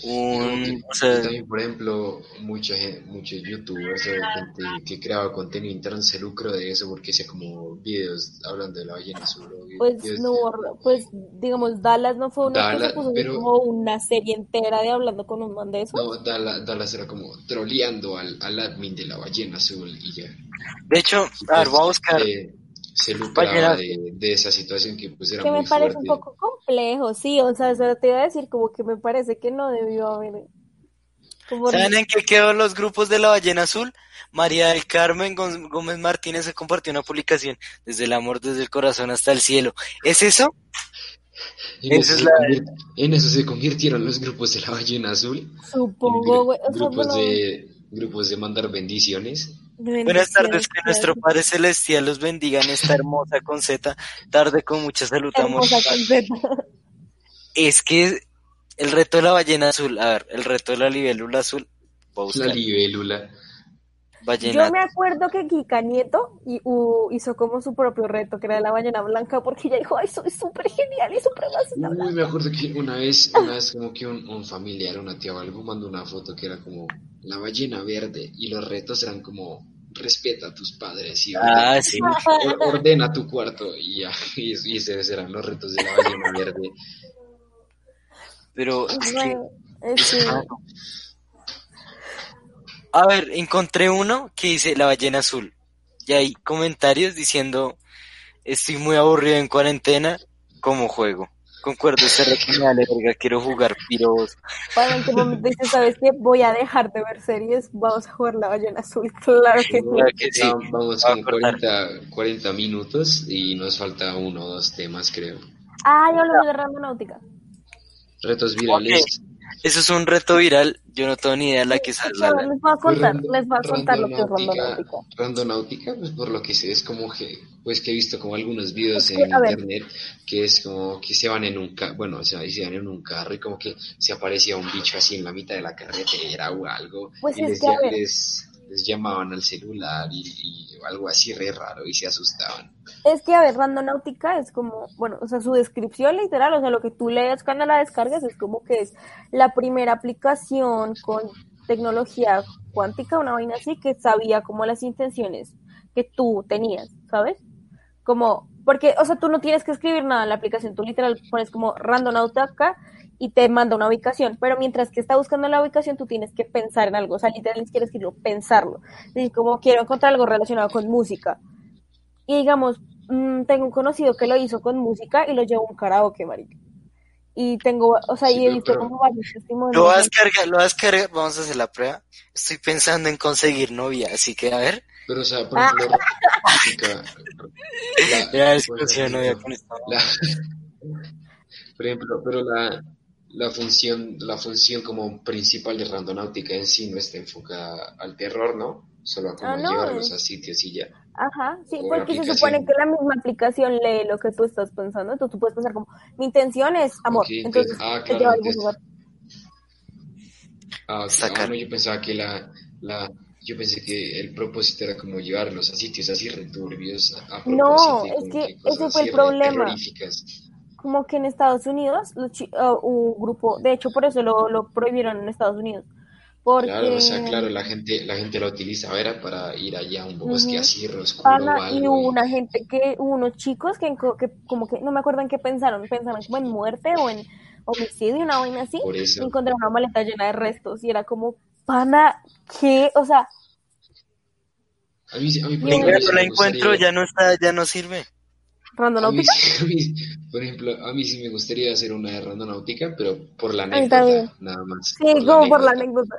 O sea, también, por ejemplo, mucha gente, muchos youtubers o gente que creaba contenido interno se lucró de eso porque hacía como videos hablando de la ballena azul. o Pues no, pues digamos, Dallas no fue una Dallas, puso así pero- como una serie entera de hablando con un man de eso. No, Dallas, Dallas era como troleando al, al admin de la ballena azul y ya. de hecho, a ver, pues, voy a buscar, eh, se lucraba Ballena- de, de esa situación que pues era que me muy parece fuerte. un poco complejo, sí, o sea, eso te iba a decir como que me parece que no debió haber como ¿saben en qué quedó los grupos de la ballena azul? María del Carmen Gó- Gómez Martínez se compartió una publicación desde el amor, desde el corazón hasta el cielo. ¿Es eso? En eso, es se la- convirt- en eso se convirtieron los grupos de la ballena azul. en supongo, güey, o sea, grupos, bueno, de, grupos de mandar bendiciones. Buenas tardes, que nuestro Padre Celestial los bendiga en esta hermosa con Z, tarde con mucha salud, amor. conceta. Es que el reto de la ballena azul, a ver, el reto de la libélula azul, La libélula. ballena, Yo me acuerdo que Kika Nieto y- hizo como su propio reto, que era la ballena blanca, porque ella dijo, ay, soy súper genial y súper. Uy, me acuerdo que una vez, una vez como que un, un familiar, una tía o algo, mandó una foto que era como la ballena verde y los retos eran como respeta a tus padres y ordena, Ah, sí. ordena tu cuarto y ya, y, y esos eran los retos de la ballena verde. pero es que, Bueno. Ah, no. A ver, encontré uno que dice la ballena azul. Y hay comentarios diciendo, estoy muy aburrido en cuarentena, como juego. Concuerdo, reto me vale verga, quiero jugar piros. Para en qué momento dices, ¿sabes qué? Voy a dejar de ver series, vamos a jugar la ballena azul, claro que sí. Claro que sí. Vamos a con cortar. 40, 40 minutos y nos falta uno o dos temas, creo. Ah, ya hablamos de randonáutica. Retos virales. Eso es un reto viral Yo no tengo ni idea de la que sale. Ya, les voy a contar, Pues les voy a contar lo que es randonáutica, randonáutica. pues por lo que sé, es como que, pues que he visto como algunos videos Es que, en internet, que es como que se van en un carro, bueno, o sea, se van en un carro y como que se aparecía un bicho así en la mitad de la carretera o algo, Pues y es les, que, a ver. les, llamaban al celular y, y algo así re raro y se asustaban. Es que, a ver, Randonáutica es como, bueno, o sea, su descripción literal, o sea, lo que tú lees cuando la descargas es como que es la primera aplicación con tecnología cuántica, una vaina así, que sabía como las intenciones que tú tenías, ¿sabes? Como, porque, o sea, tú no tienes que escribir nada en la aplicación, tú literal pones como Randonáutica y te manda una ubicación, pero mientras que está buscando la ubicación, tú tienes que pensar en algo, o sea, literal siquiera escribirlo, pensarlo. Es decir, como quiero encontrar algo relacionado con música. Y digamos, mm, tengo un conocido que lo hizo con música y lo llevó a un karaoke, marica. Y tengo, o sea, Sí, y he visto como varios testimonios. Lo vas a descargar, lo vas a descargar, vamos a hacer la prueba. Estoy pensando en conseguir novia, así que a ver. Pero, o sea, por ejemplo, la- Ya es por que ejemplo, novia con esta. la- por ejemplo, pero la, la función, la función como principal de Randonáutica en sí no está enfocada al terror, ¿no? Solo a como Ah, no, llevarlos a sitios y ya. Ajá, sí, o porque se supone que la misma aplicación lee lo que tú estás pensando. Entonces tú puedes pensar como, mi intención es amor. Ok, entonces ah, te lleva a algún lugar. Ah, ok. Sacar. Ah, no, yo pensaba que la, la, yo pensé que el propósito era como llevarlos a sitios así returbios a, No, es que ese fue el así problema. Como que en Estados Unidos, los ah, un grupo, de hecho por eso lo, lo prohibieron en Estados Unidos. Porque Claro, o sea, claro, la gente, la gente la utilizaba era para ir allá a un bosque Ujú. así re oscuro y hubo una gente que, hubo unos chicos que, que como que, no me acuerdo en qué pensaron, pensaron como en muerte o en homicidio, una vaina así, Por eso. y encontraron una maleta llena de restos, y era como, pana, ¿qué? O sea, A mí, a mí, por ejemplo, no la me encuentro, gustaría- ya no está, ya no sirve. A mí, randonáutica, a mí- por ejemplo, a mí sí me gustaría hacer una de randonáutica, pero por la anécdota, nada más. sí, como por la anécdota.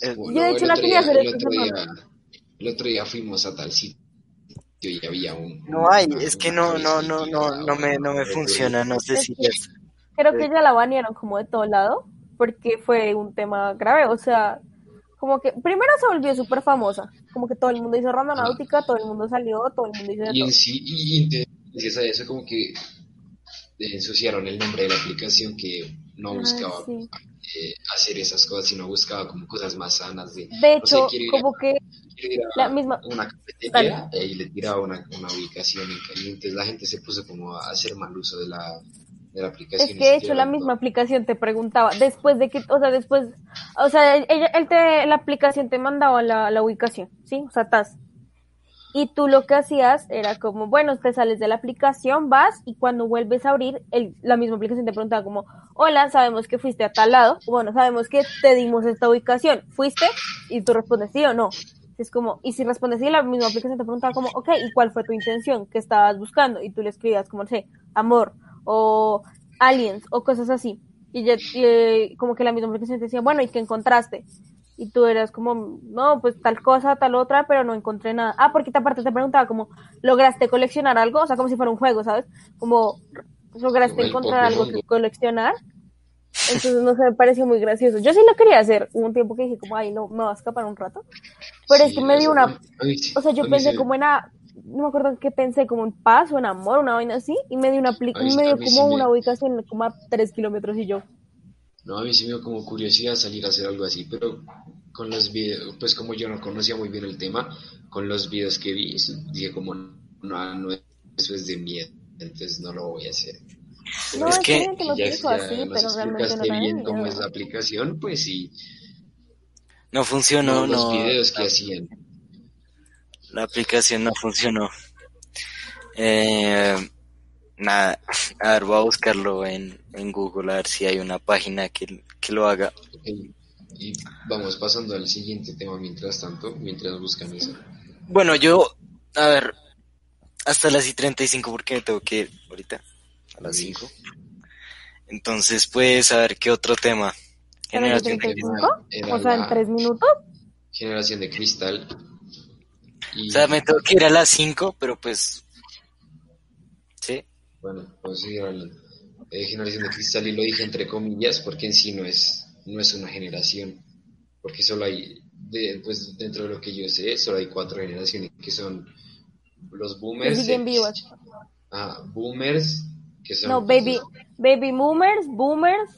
Eh, Yo, de hecho, el la otro quería día- hacer el otro día, el otro día fuimos a tal sitio y había un... No hay, una- es que no, no, no, no, no me, no me funciona, no sé si es. Creo que ya la banearon como de todo lado, porque fue un tema grave, o sea, como que primero se volvió súper famosa, como que todo el mundo hizo randonáutica, todo el mundo salió, todo el mundo hizo Y todo. en sí, y, gracias a eso como que ensuciaron el nombre de la aplicación que no Ah, buscaba sí. eh, hacer esas cosas, sino buscaba como cosas más sanas de, De no sé, hecho, ir a- como que la misma- una cafetería eh, y le tiraba una, una ubicación en caliente. La gente se puso como a hacer mal uso de la, de la aplicación. Es que de hecho la misma aplicación te preguntaba, después de que, o sea, después, o sea, ella, él te, la aplicación te mandaba la, la ubicación, ¿sí? O sea, tas. Y tú lo que hacías era como, bueno, te sales de la aplicación, vas y cuando vuelves a abrir, el, la misma aplicación te preguntaba como, hola, sabemos que fuiste a tal lado, bueno, sabemos que te dimos esta ubicación, ¿fuiste? Y tú respondes sí o no. Es como, y si respondes sí, la misma aplicación te preguntaba como, ok, ¿y cuál fue tu intención? ¿Qué estabas buscando? Y tú le escribías como, no sé, amor, o aliens, o cosas así. Y ya, y, eh, como que la misma aplicación te decía, bueno, ¿y qué encontraste? Y tú eras como, no, pues tal cosa, tal otra, pero no encontré nada. Ah, porque aparte te preguntaba como, ¿lograste coleccionar algo? O sea, como si fuera un juego, ¿sabes? Como, ¿lograste encontrar algo que coleccionar? Entonces, no sé, me pareció muy gracioso. Yo sí lo quería hacer. Hubo un tiempo que dije como, ay, no, me va a escapar un rato. Pero es Sí, que me dio una, o sea, yo pensé como en, a- no me acuerdo en qué pensé, como en paz o en amor, una vaina así, y me dio una, mí me dio sí como me- una ubicación como a tres kilómetros y yo, No, a mí sí me dio como curiosidad salir a hacer algo así, pero con los videos, pues como yo no conocía muy bien el tema, con los videos que vi, dije como, no, no, eso es de miedo, entonces no lo voy a hacer. No, Es es que- que lo ya, así, nos no explicaste de bien cómo es la aplicación, pues sí, No funcionó, no, los no. videos que hacían. La aplicación no funcionó. Eh, nada, a ver, voy a buscarlo en, en Google a ver si hay una página que, que lo haga. Ok, Y vamos pasando al siguiente tema mientras tanto, mientras buscan eso. Bueno, yo, a ver, hasta las y 35 porque me tengo que ir ahorita, a las 5. Entonces, pues, a ver, ¿qué otro tema? ¿A las Generación de 35? Era O sea, en la tres minutos. generación de cristal. Y, O sea, me tengo que ir a las 5, pero pues, sí. Bueno, vamos a seguir hablando. Eh, generación de cristal y lo dije entre comillas porque en sí no es no es una generación, porque solo hay, de, pues dentro de lo que yo sé, solo hay cuatro generaciones, que son los boomers. Ah, boomers, que son... No, baby, baby boomers, boomers,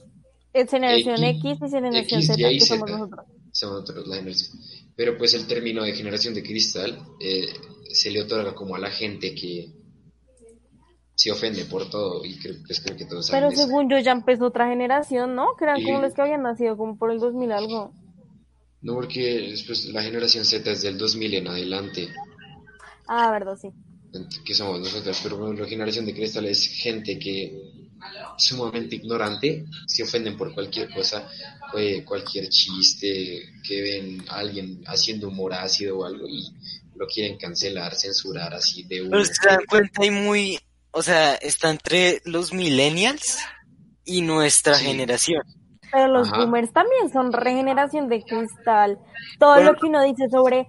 es generación X, X, y generación X, Z, Y, que somos nosotros. son otros la generación. Pero pues el término de generación de cristal eh, se le otorga como a la gente que se ofende por todo y creo, pues, creo que todos saben Pero eso. según yo ya empezó otra generación, ¿no? Que eran como los que habían nacido como por el 2000 algo. No, porque después la generación Z es del 2000 en adelante, Ah, verdad, sí. que somos nosotros, pero bueno, la generación de cristal es gente que sumamente ignorante, se ofenden por cualquier cosa, eh, cualquier chiste, que ven a alguien haciendo humor ácido o algo y lo quieren cancelar, censurar así de una. Pero se dan cuenta hay muy, o sea, está entre los millennials y nuestra Sí. generación. Pero los Ajá. boomers también son regeneración de cristal. Todo Bueno. lo que uno dice sobre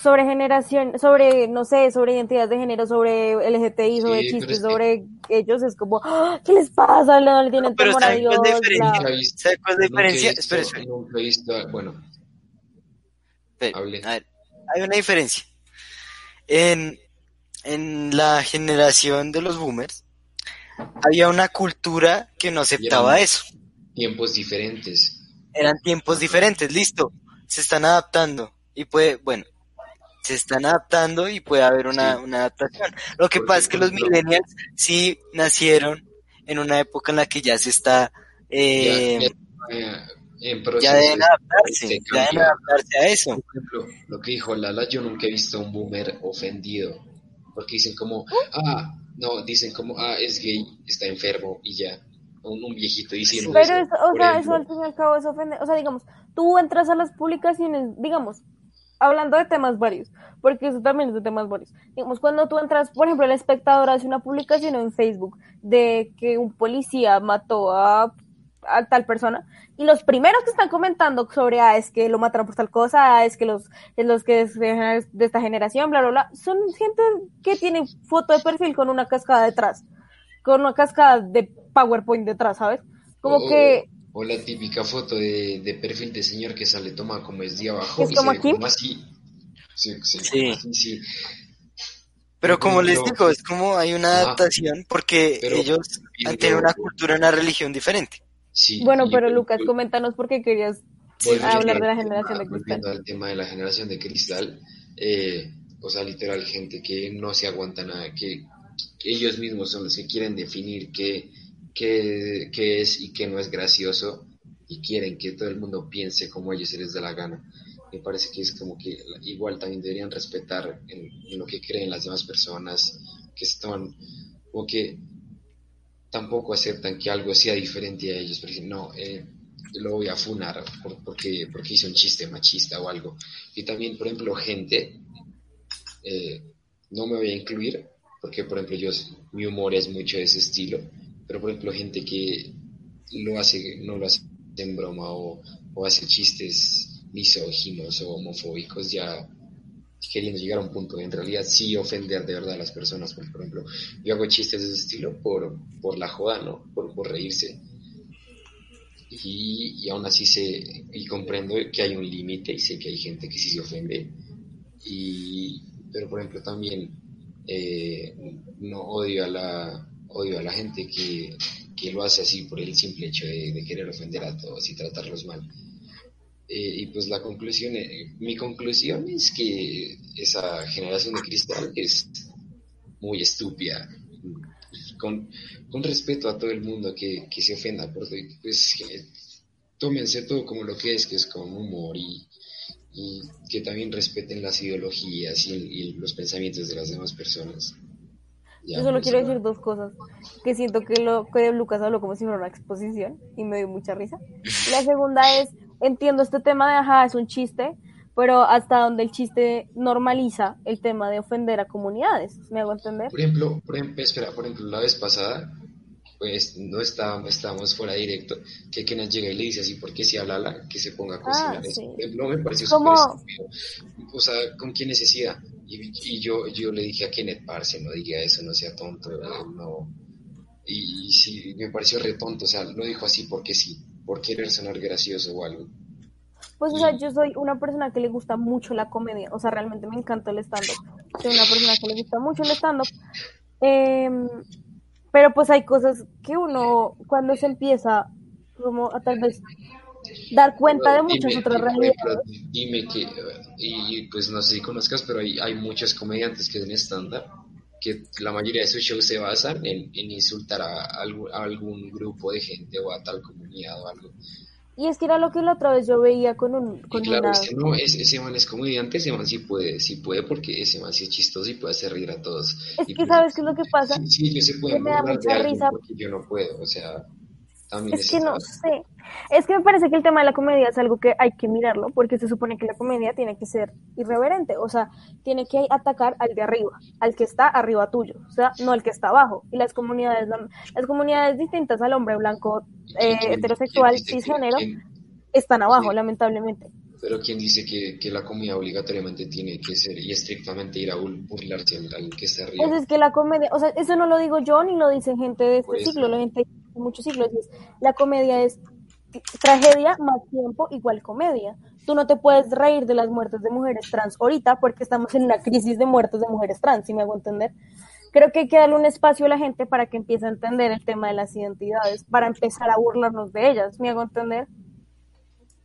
sobre generación, sobre, no sé, sobre identidad de género, sobre LGTBI, sobre Sí, chistes, es que- sobre ellos, es como, ¡Ah! ¿qué les pasa? No le tienen Pero temor a ¿saben cuál Dios. es la diferencia? bla. Nunca he visto- ¿Sabe cuál es la diferencia? Espera, espera. bueno, Hable. a ver, hay una diferencia. En, en la generación de los boomers había una cultura que no aceptaba eran- eso. tiempos diferentes. Eran tiempos diferentes, listo. Se están adaptando y puede, bueno, se están adaptando y puede haber una, Sí. una adaptación. Lo que pasa es que los millennials sí nacieron en una época en la que ya se está, eh, Ya, eh, en ya deben de- adaptarse, de ya deben adaptarse a eso. Por ejemplo, lo que dijo Lala, yo nunca he visto a un boomer ofendido. Porque dicen como, ah, no, dicen como, ah, es gay, está enfermo y ya. Un, un viejito diciendo Pero, eso. es, o sea, ejemplo, eso al fin y al cabo es ofender. O sea, digamos, tú entras a las publicaciones, digamos, hablando de temas varios, porque eso también es de temas varios. Digamos, cuando tú entras, por ejemplo, el espectador hace una publicación en Facebook de que un policía mató a, tal persona, y los primeros que están comentando sobre, ah, es que lo mataron por tal cosa, ah, es que los, es los que es de, esta generación, bla, bla, bla, son gente que tiene foto de perfil con una cascada detrás, con una cascada de PowerPoint detrás, ¿sabes? Como que O la típica foto de, de perfil de señor que sale toma como es de abajo. ¿Es y como se aquí? como así. Sí, sí, Sí. como así, sí. Pero como les digo, es como hay una adaptación porque Pero- ellos han tenido una cultura, una religión diferente. Sí, Bueno, pero Lucas, coméntanos por qué querías volviendo hablar de la tema- generación de volviendo cristal. al tema de la generación de cristal, eh, o sea, literal, gente que no se aguanta nada, que, que ellos mismos son los que quieren definir qué, qué, qué es y qué no es gracioso y quieren que todo el mundo piense como ellos se les da la gana. Me parece que es como que igual también deberían respetar en, lo que creen las demás personas, que están, o que tampoco aceptan que algo sea diferente a ellos, porque no, eh, lo voy a funar por- porque, porque hice un chiste machista o algo. Y también, por ejemplo, gente, eh, no me voy a incluir, porque, por ejemplo, yo, mi humor es mucho de ese estilo, pero, por ejemplo, gente que lo hace, no lo hace en broma o, o hace chistes misóginos o homofóbicos, ya queriendo llegar a un punto en realidad sí ofender de verdad a las personas, porque, por ejemplo, yo hago chistes de ese estilo por, por la joda, ¿no? Por, por reírse. Y, y aún así sé y comprendo que hay un límite y sé que hay gente que sí se ofende. Y, pero por ejemplo también eh, no odio a la odio a la gente que, que lo hace así por el simple hecho de, querer ofender a todos y tratarlos mal. Eh, y pues la conclusión, eh, mi conclusión es que esa generación de cristal es muy estúpida. Con, con respeto a todo el mundo que, que se ofenda por todo, pues que tómense todo como lo que es, que es con humor y, y que también respeten las ideologías y los pensamientos de las demás personas. Yo solo pues, quiero decir dos cosas. Que siento que lo que Lucas habló como si fuera una exposición y me dio mucha risa. La segunda es, entiendo este tema de, ajá, es un chiste, pero hasta donde el chiste normaliza el tema de ofender a comunidades. ¿Me hago entender? Por ejemplo, por ejemplo, espera, por ejemplo, la vez pasada, pues no estábamos, estábamos fuera directo, que Kenneth llega y le dice así, ¿por qué si a Lala que se ponga a cocinar? Ah, eso? sí. Por ejemplo, me pareció ¿Cómo? súper. O sea, ¿con qué necesidad? Y, y yo, yo le dije a Kenneth, parce, no diga eso, no sea tonto, eh, no. Y, y sí, me pareció re tonto, o sea, lo dijo así porque sí. por querer sonar gracioso o algo. Pues, o sea, yo soy una persona que le gusta mucho la comedia, o sea, realmente me encanta el stand-up. Soy una persona que le gusta mucho el stand-up. Em, pero pues hay cosas que uno, cuando se empieza como a tal vez dar cuenta de muchas Dime- otras realidades. Dime que, y pues no sé si conozcas, pero hay, hay muchos comediantes que hacen stand-up que la mayoría de sus shows se basan en, en insultar a, algún, a algún grupo de gente o a tal comunidad o algo. Y es que era lo que la otra vez yo veía con un, Y con claro, una, ese, no, ese, ese man es comediante, ese man sí puede, sí puede porque ese man sí es chistoso y puede hacer reír a todos. es Y que pues, sabes qué es lo que pasa, Sí, sí, ellos se pueden me da mucha risa. porque yo no puedo, o sea, también es que no sé, es que me parece que el tema de la comedia es algo que hay que mirarlo, porque se supone que la comedia tiene que ser irreverente, o sea, tiene que atacar al de arriba, al que está arriba tuyo, o sea, no al que está abajo. Y las comunidades, las comunidades distintas al hombre blanco, eh, ¿Quién- heterosexual, cisgénero, están abajo, lamentablemente. Pero ¿quién dice que, que la comida obligatoriamente tiene que ser y estrictamente ir a bur- burlarse al, al que está arriba? Pues es que la comedia, o sea, eso no lo digo yo ni lo dicen gente de este Por eso. siglo, lo gente muchos siglos. es, la comedia es tragedia más tiempo igual comedia. Tú no te puedes reír de las muertes de mujeres trans ahorita porque estamos en una crisis de muertes de mujeres trans, si me hago entender. Creo que hay que darle un espacio a la gente para que empiece a entender el tema de las identidades, para empezar a burlarnos de ellas, ¿me hago entender?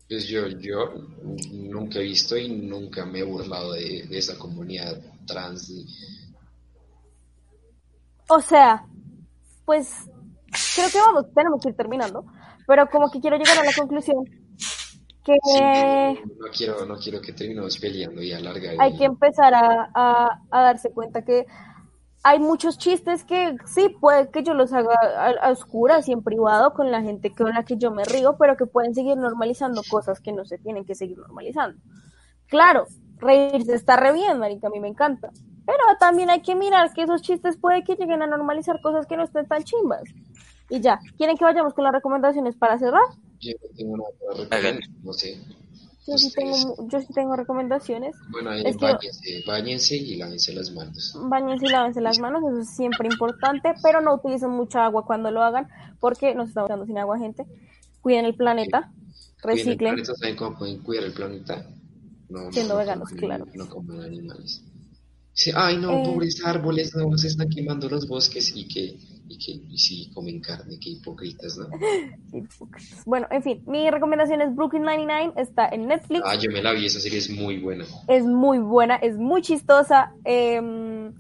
Pues yo, yo nunca he visto y nunca me he burlado de, de esa comunidad trans. y- O sea, pues creo que vamos, tenemos que ir terminando, pero como que quiero llegar a la conclusión que Sí, no, quiero, no quiero que terminemos peleando y alargar. hay que empezar a, a- a darse cuenta que hay muchos chistes que sí, puede que yo los haga a, a oscuras y en privado con la gente con la que yo me río, pero que pueden seguir normalizando cosas que no se tienen que seguir normalizando. Claro, reírse está re bien, marica, a mí me encanta. Pero también hay que mirar que esos chistes puede que lleguen a normalizar cosas que no estén tan chimbas. Y ya, ¿quieren que vayamos con las recomendaciones para cerrar? Yo no tengo para recomendar, no sé. Yo sí tengo, yo sí tengo recomendaciones. Bueno, ahí Es que- báñense, báñense y lávense las manos. Báñense y lávense las manos, eso es siempre importante, pero no utilicen mucha agua cuando lo hagan, porque nos estamos quedando sin agua, gente. Cuiden el planeta, Cuiden el reciclen. planeta, ¿Saben cómo pueden cuidar el planeta? No, Siendo no, no veganos, claro. No coman animales. Sí, ay, no, Eh. pobres árboles, no, se están quemando los bosques y que, y que, y sí, comen carne, qué hipócritas, ¿no? Bueno, en fin, mi recomendación es Brooklyn 99, está en Netflix, Ah, yo me la vi, esa serie es muy buena. es muy buena, es muy chistosa, eh,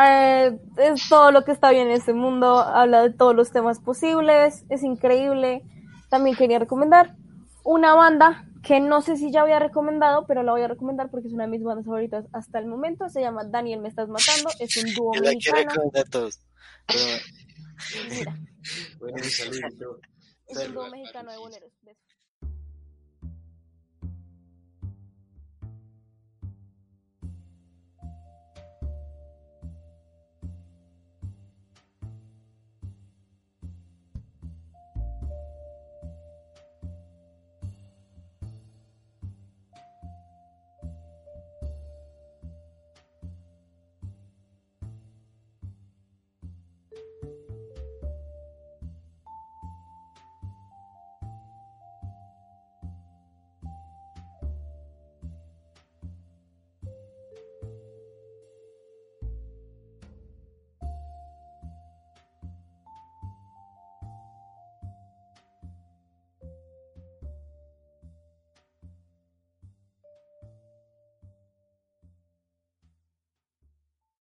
eh, es todo lo que está bien en este mundo, habla de todos los temas posibles, es increíble. También quería recomendar una banda que no sé si ya había recomendado, pero la voy a recomendar porque es una de mis bandas favoritas hasta el momento. Se llama Daniel Me Estás Matando, es un dúo la mexicano. recomienda a todos. Pero- Mira, Bueno, un saludito. es un dúo mexicano de boleros.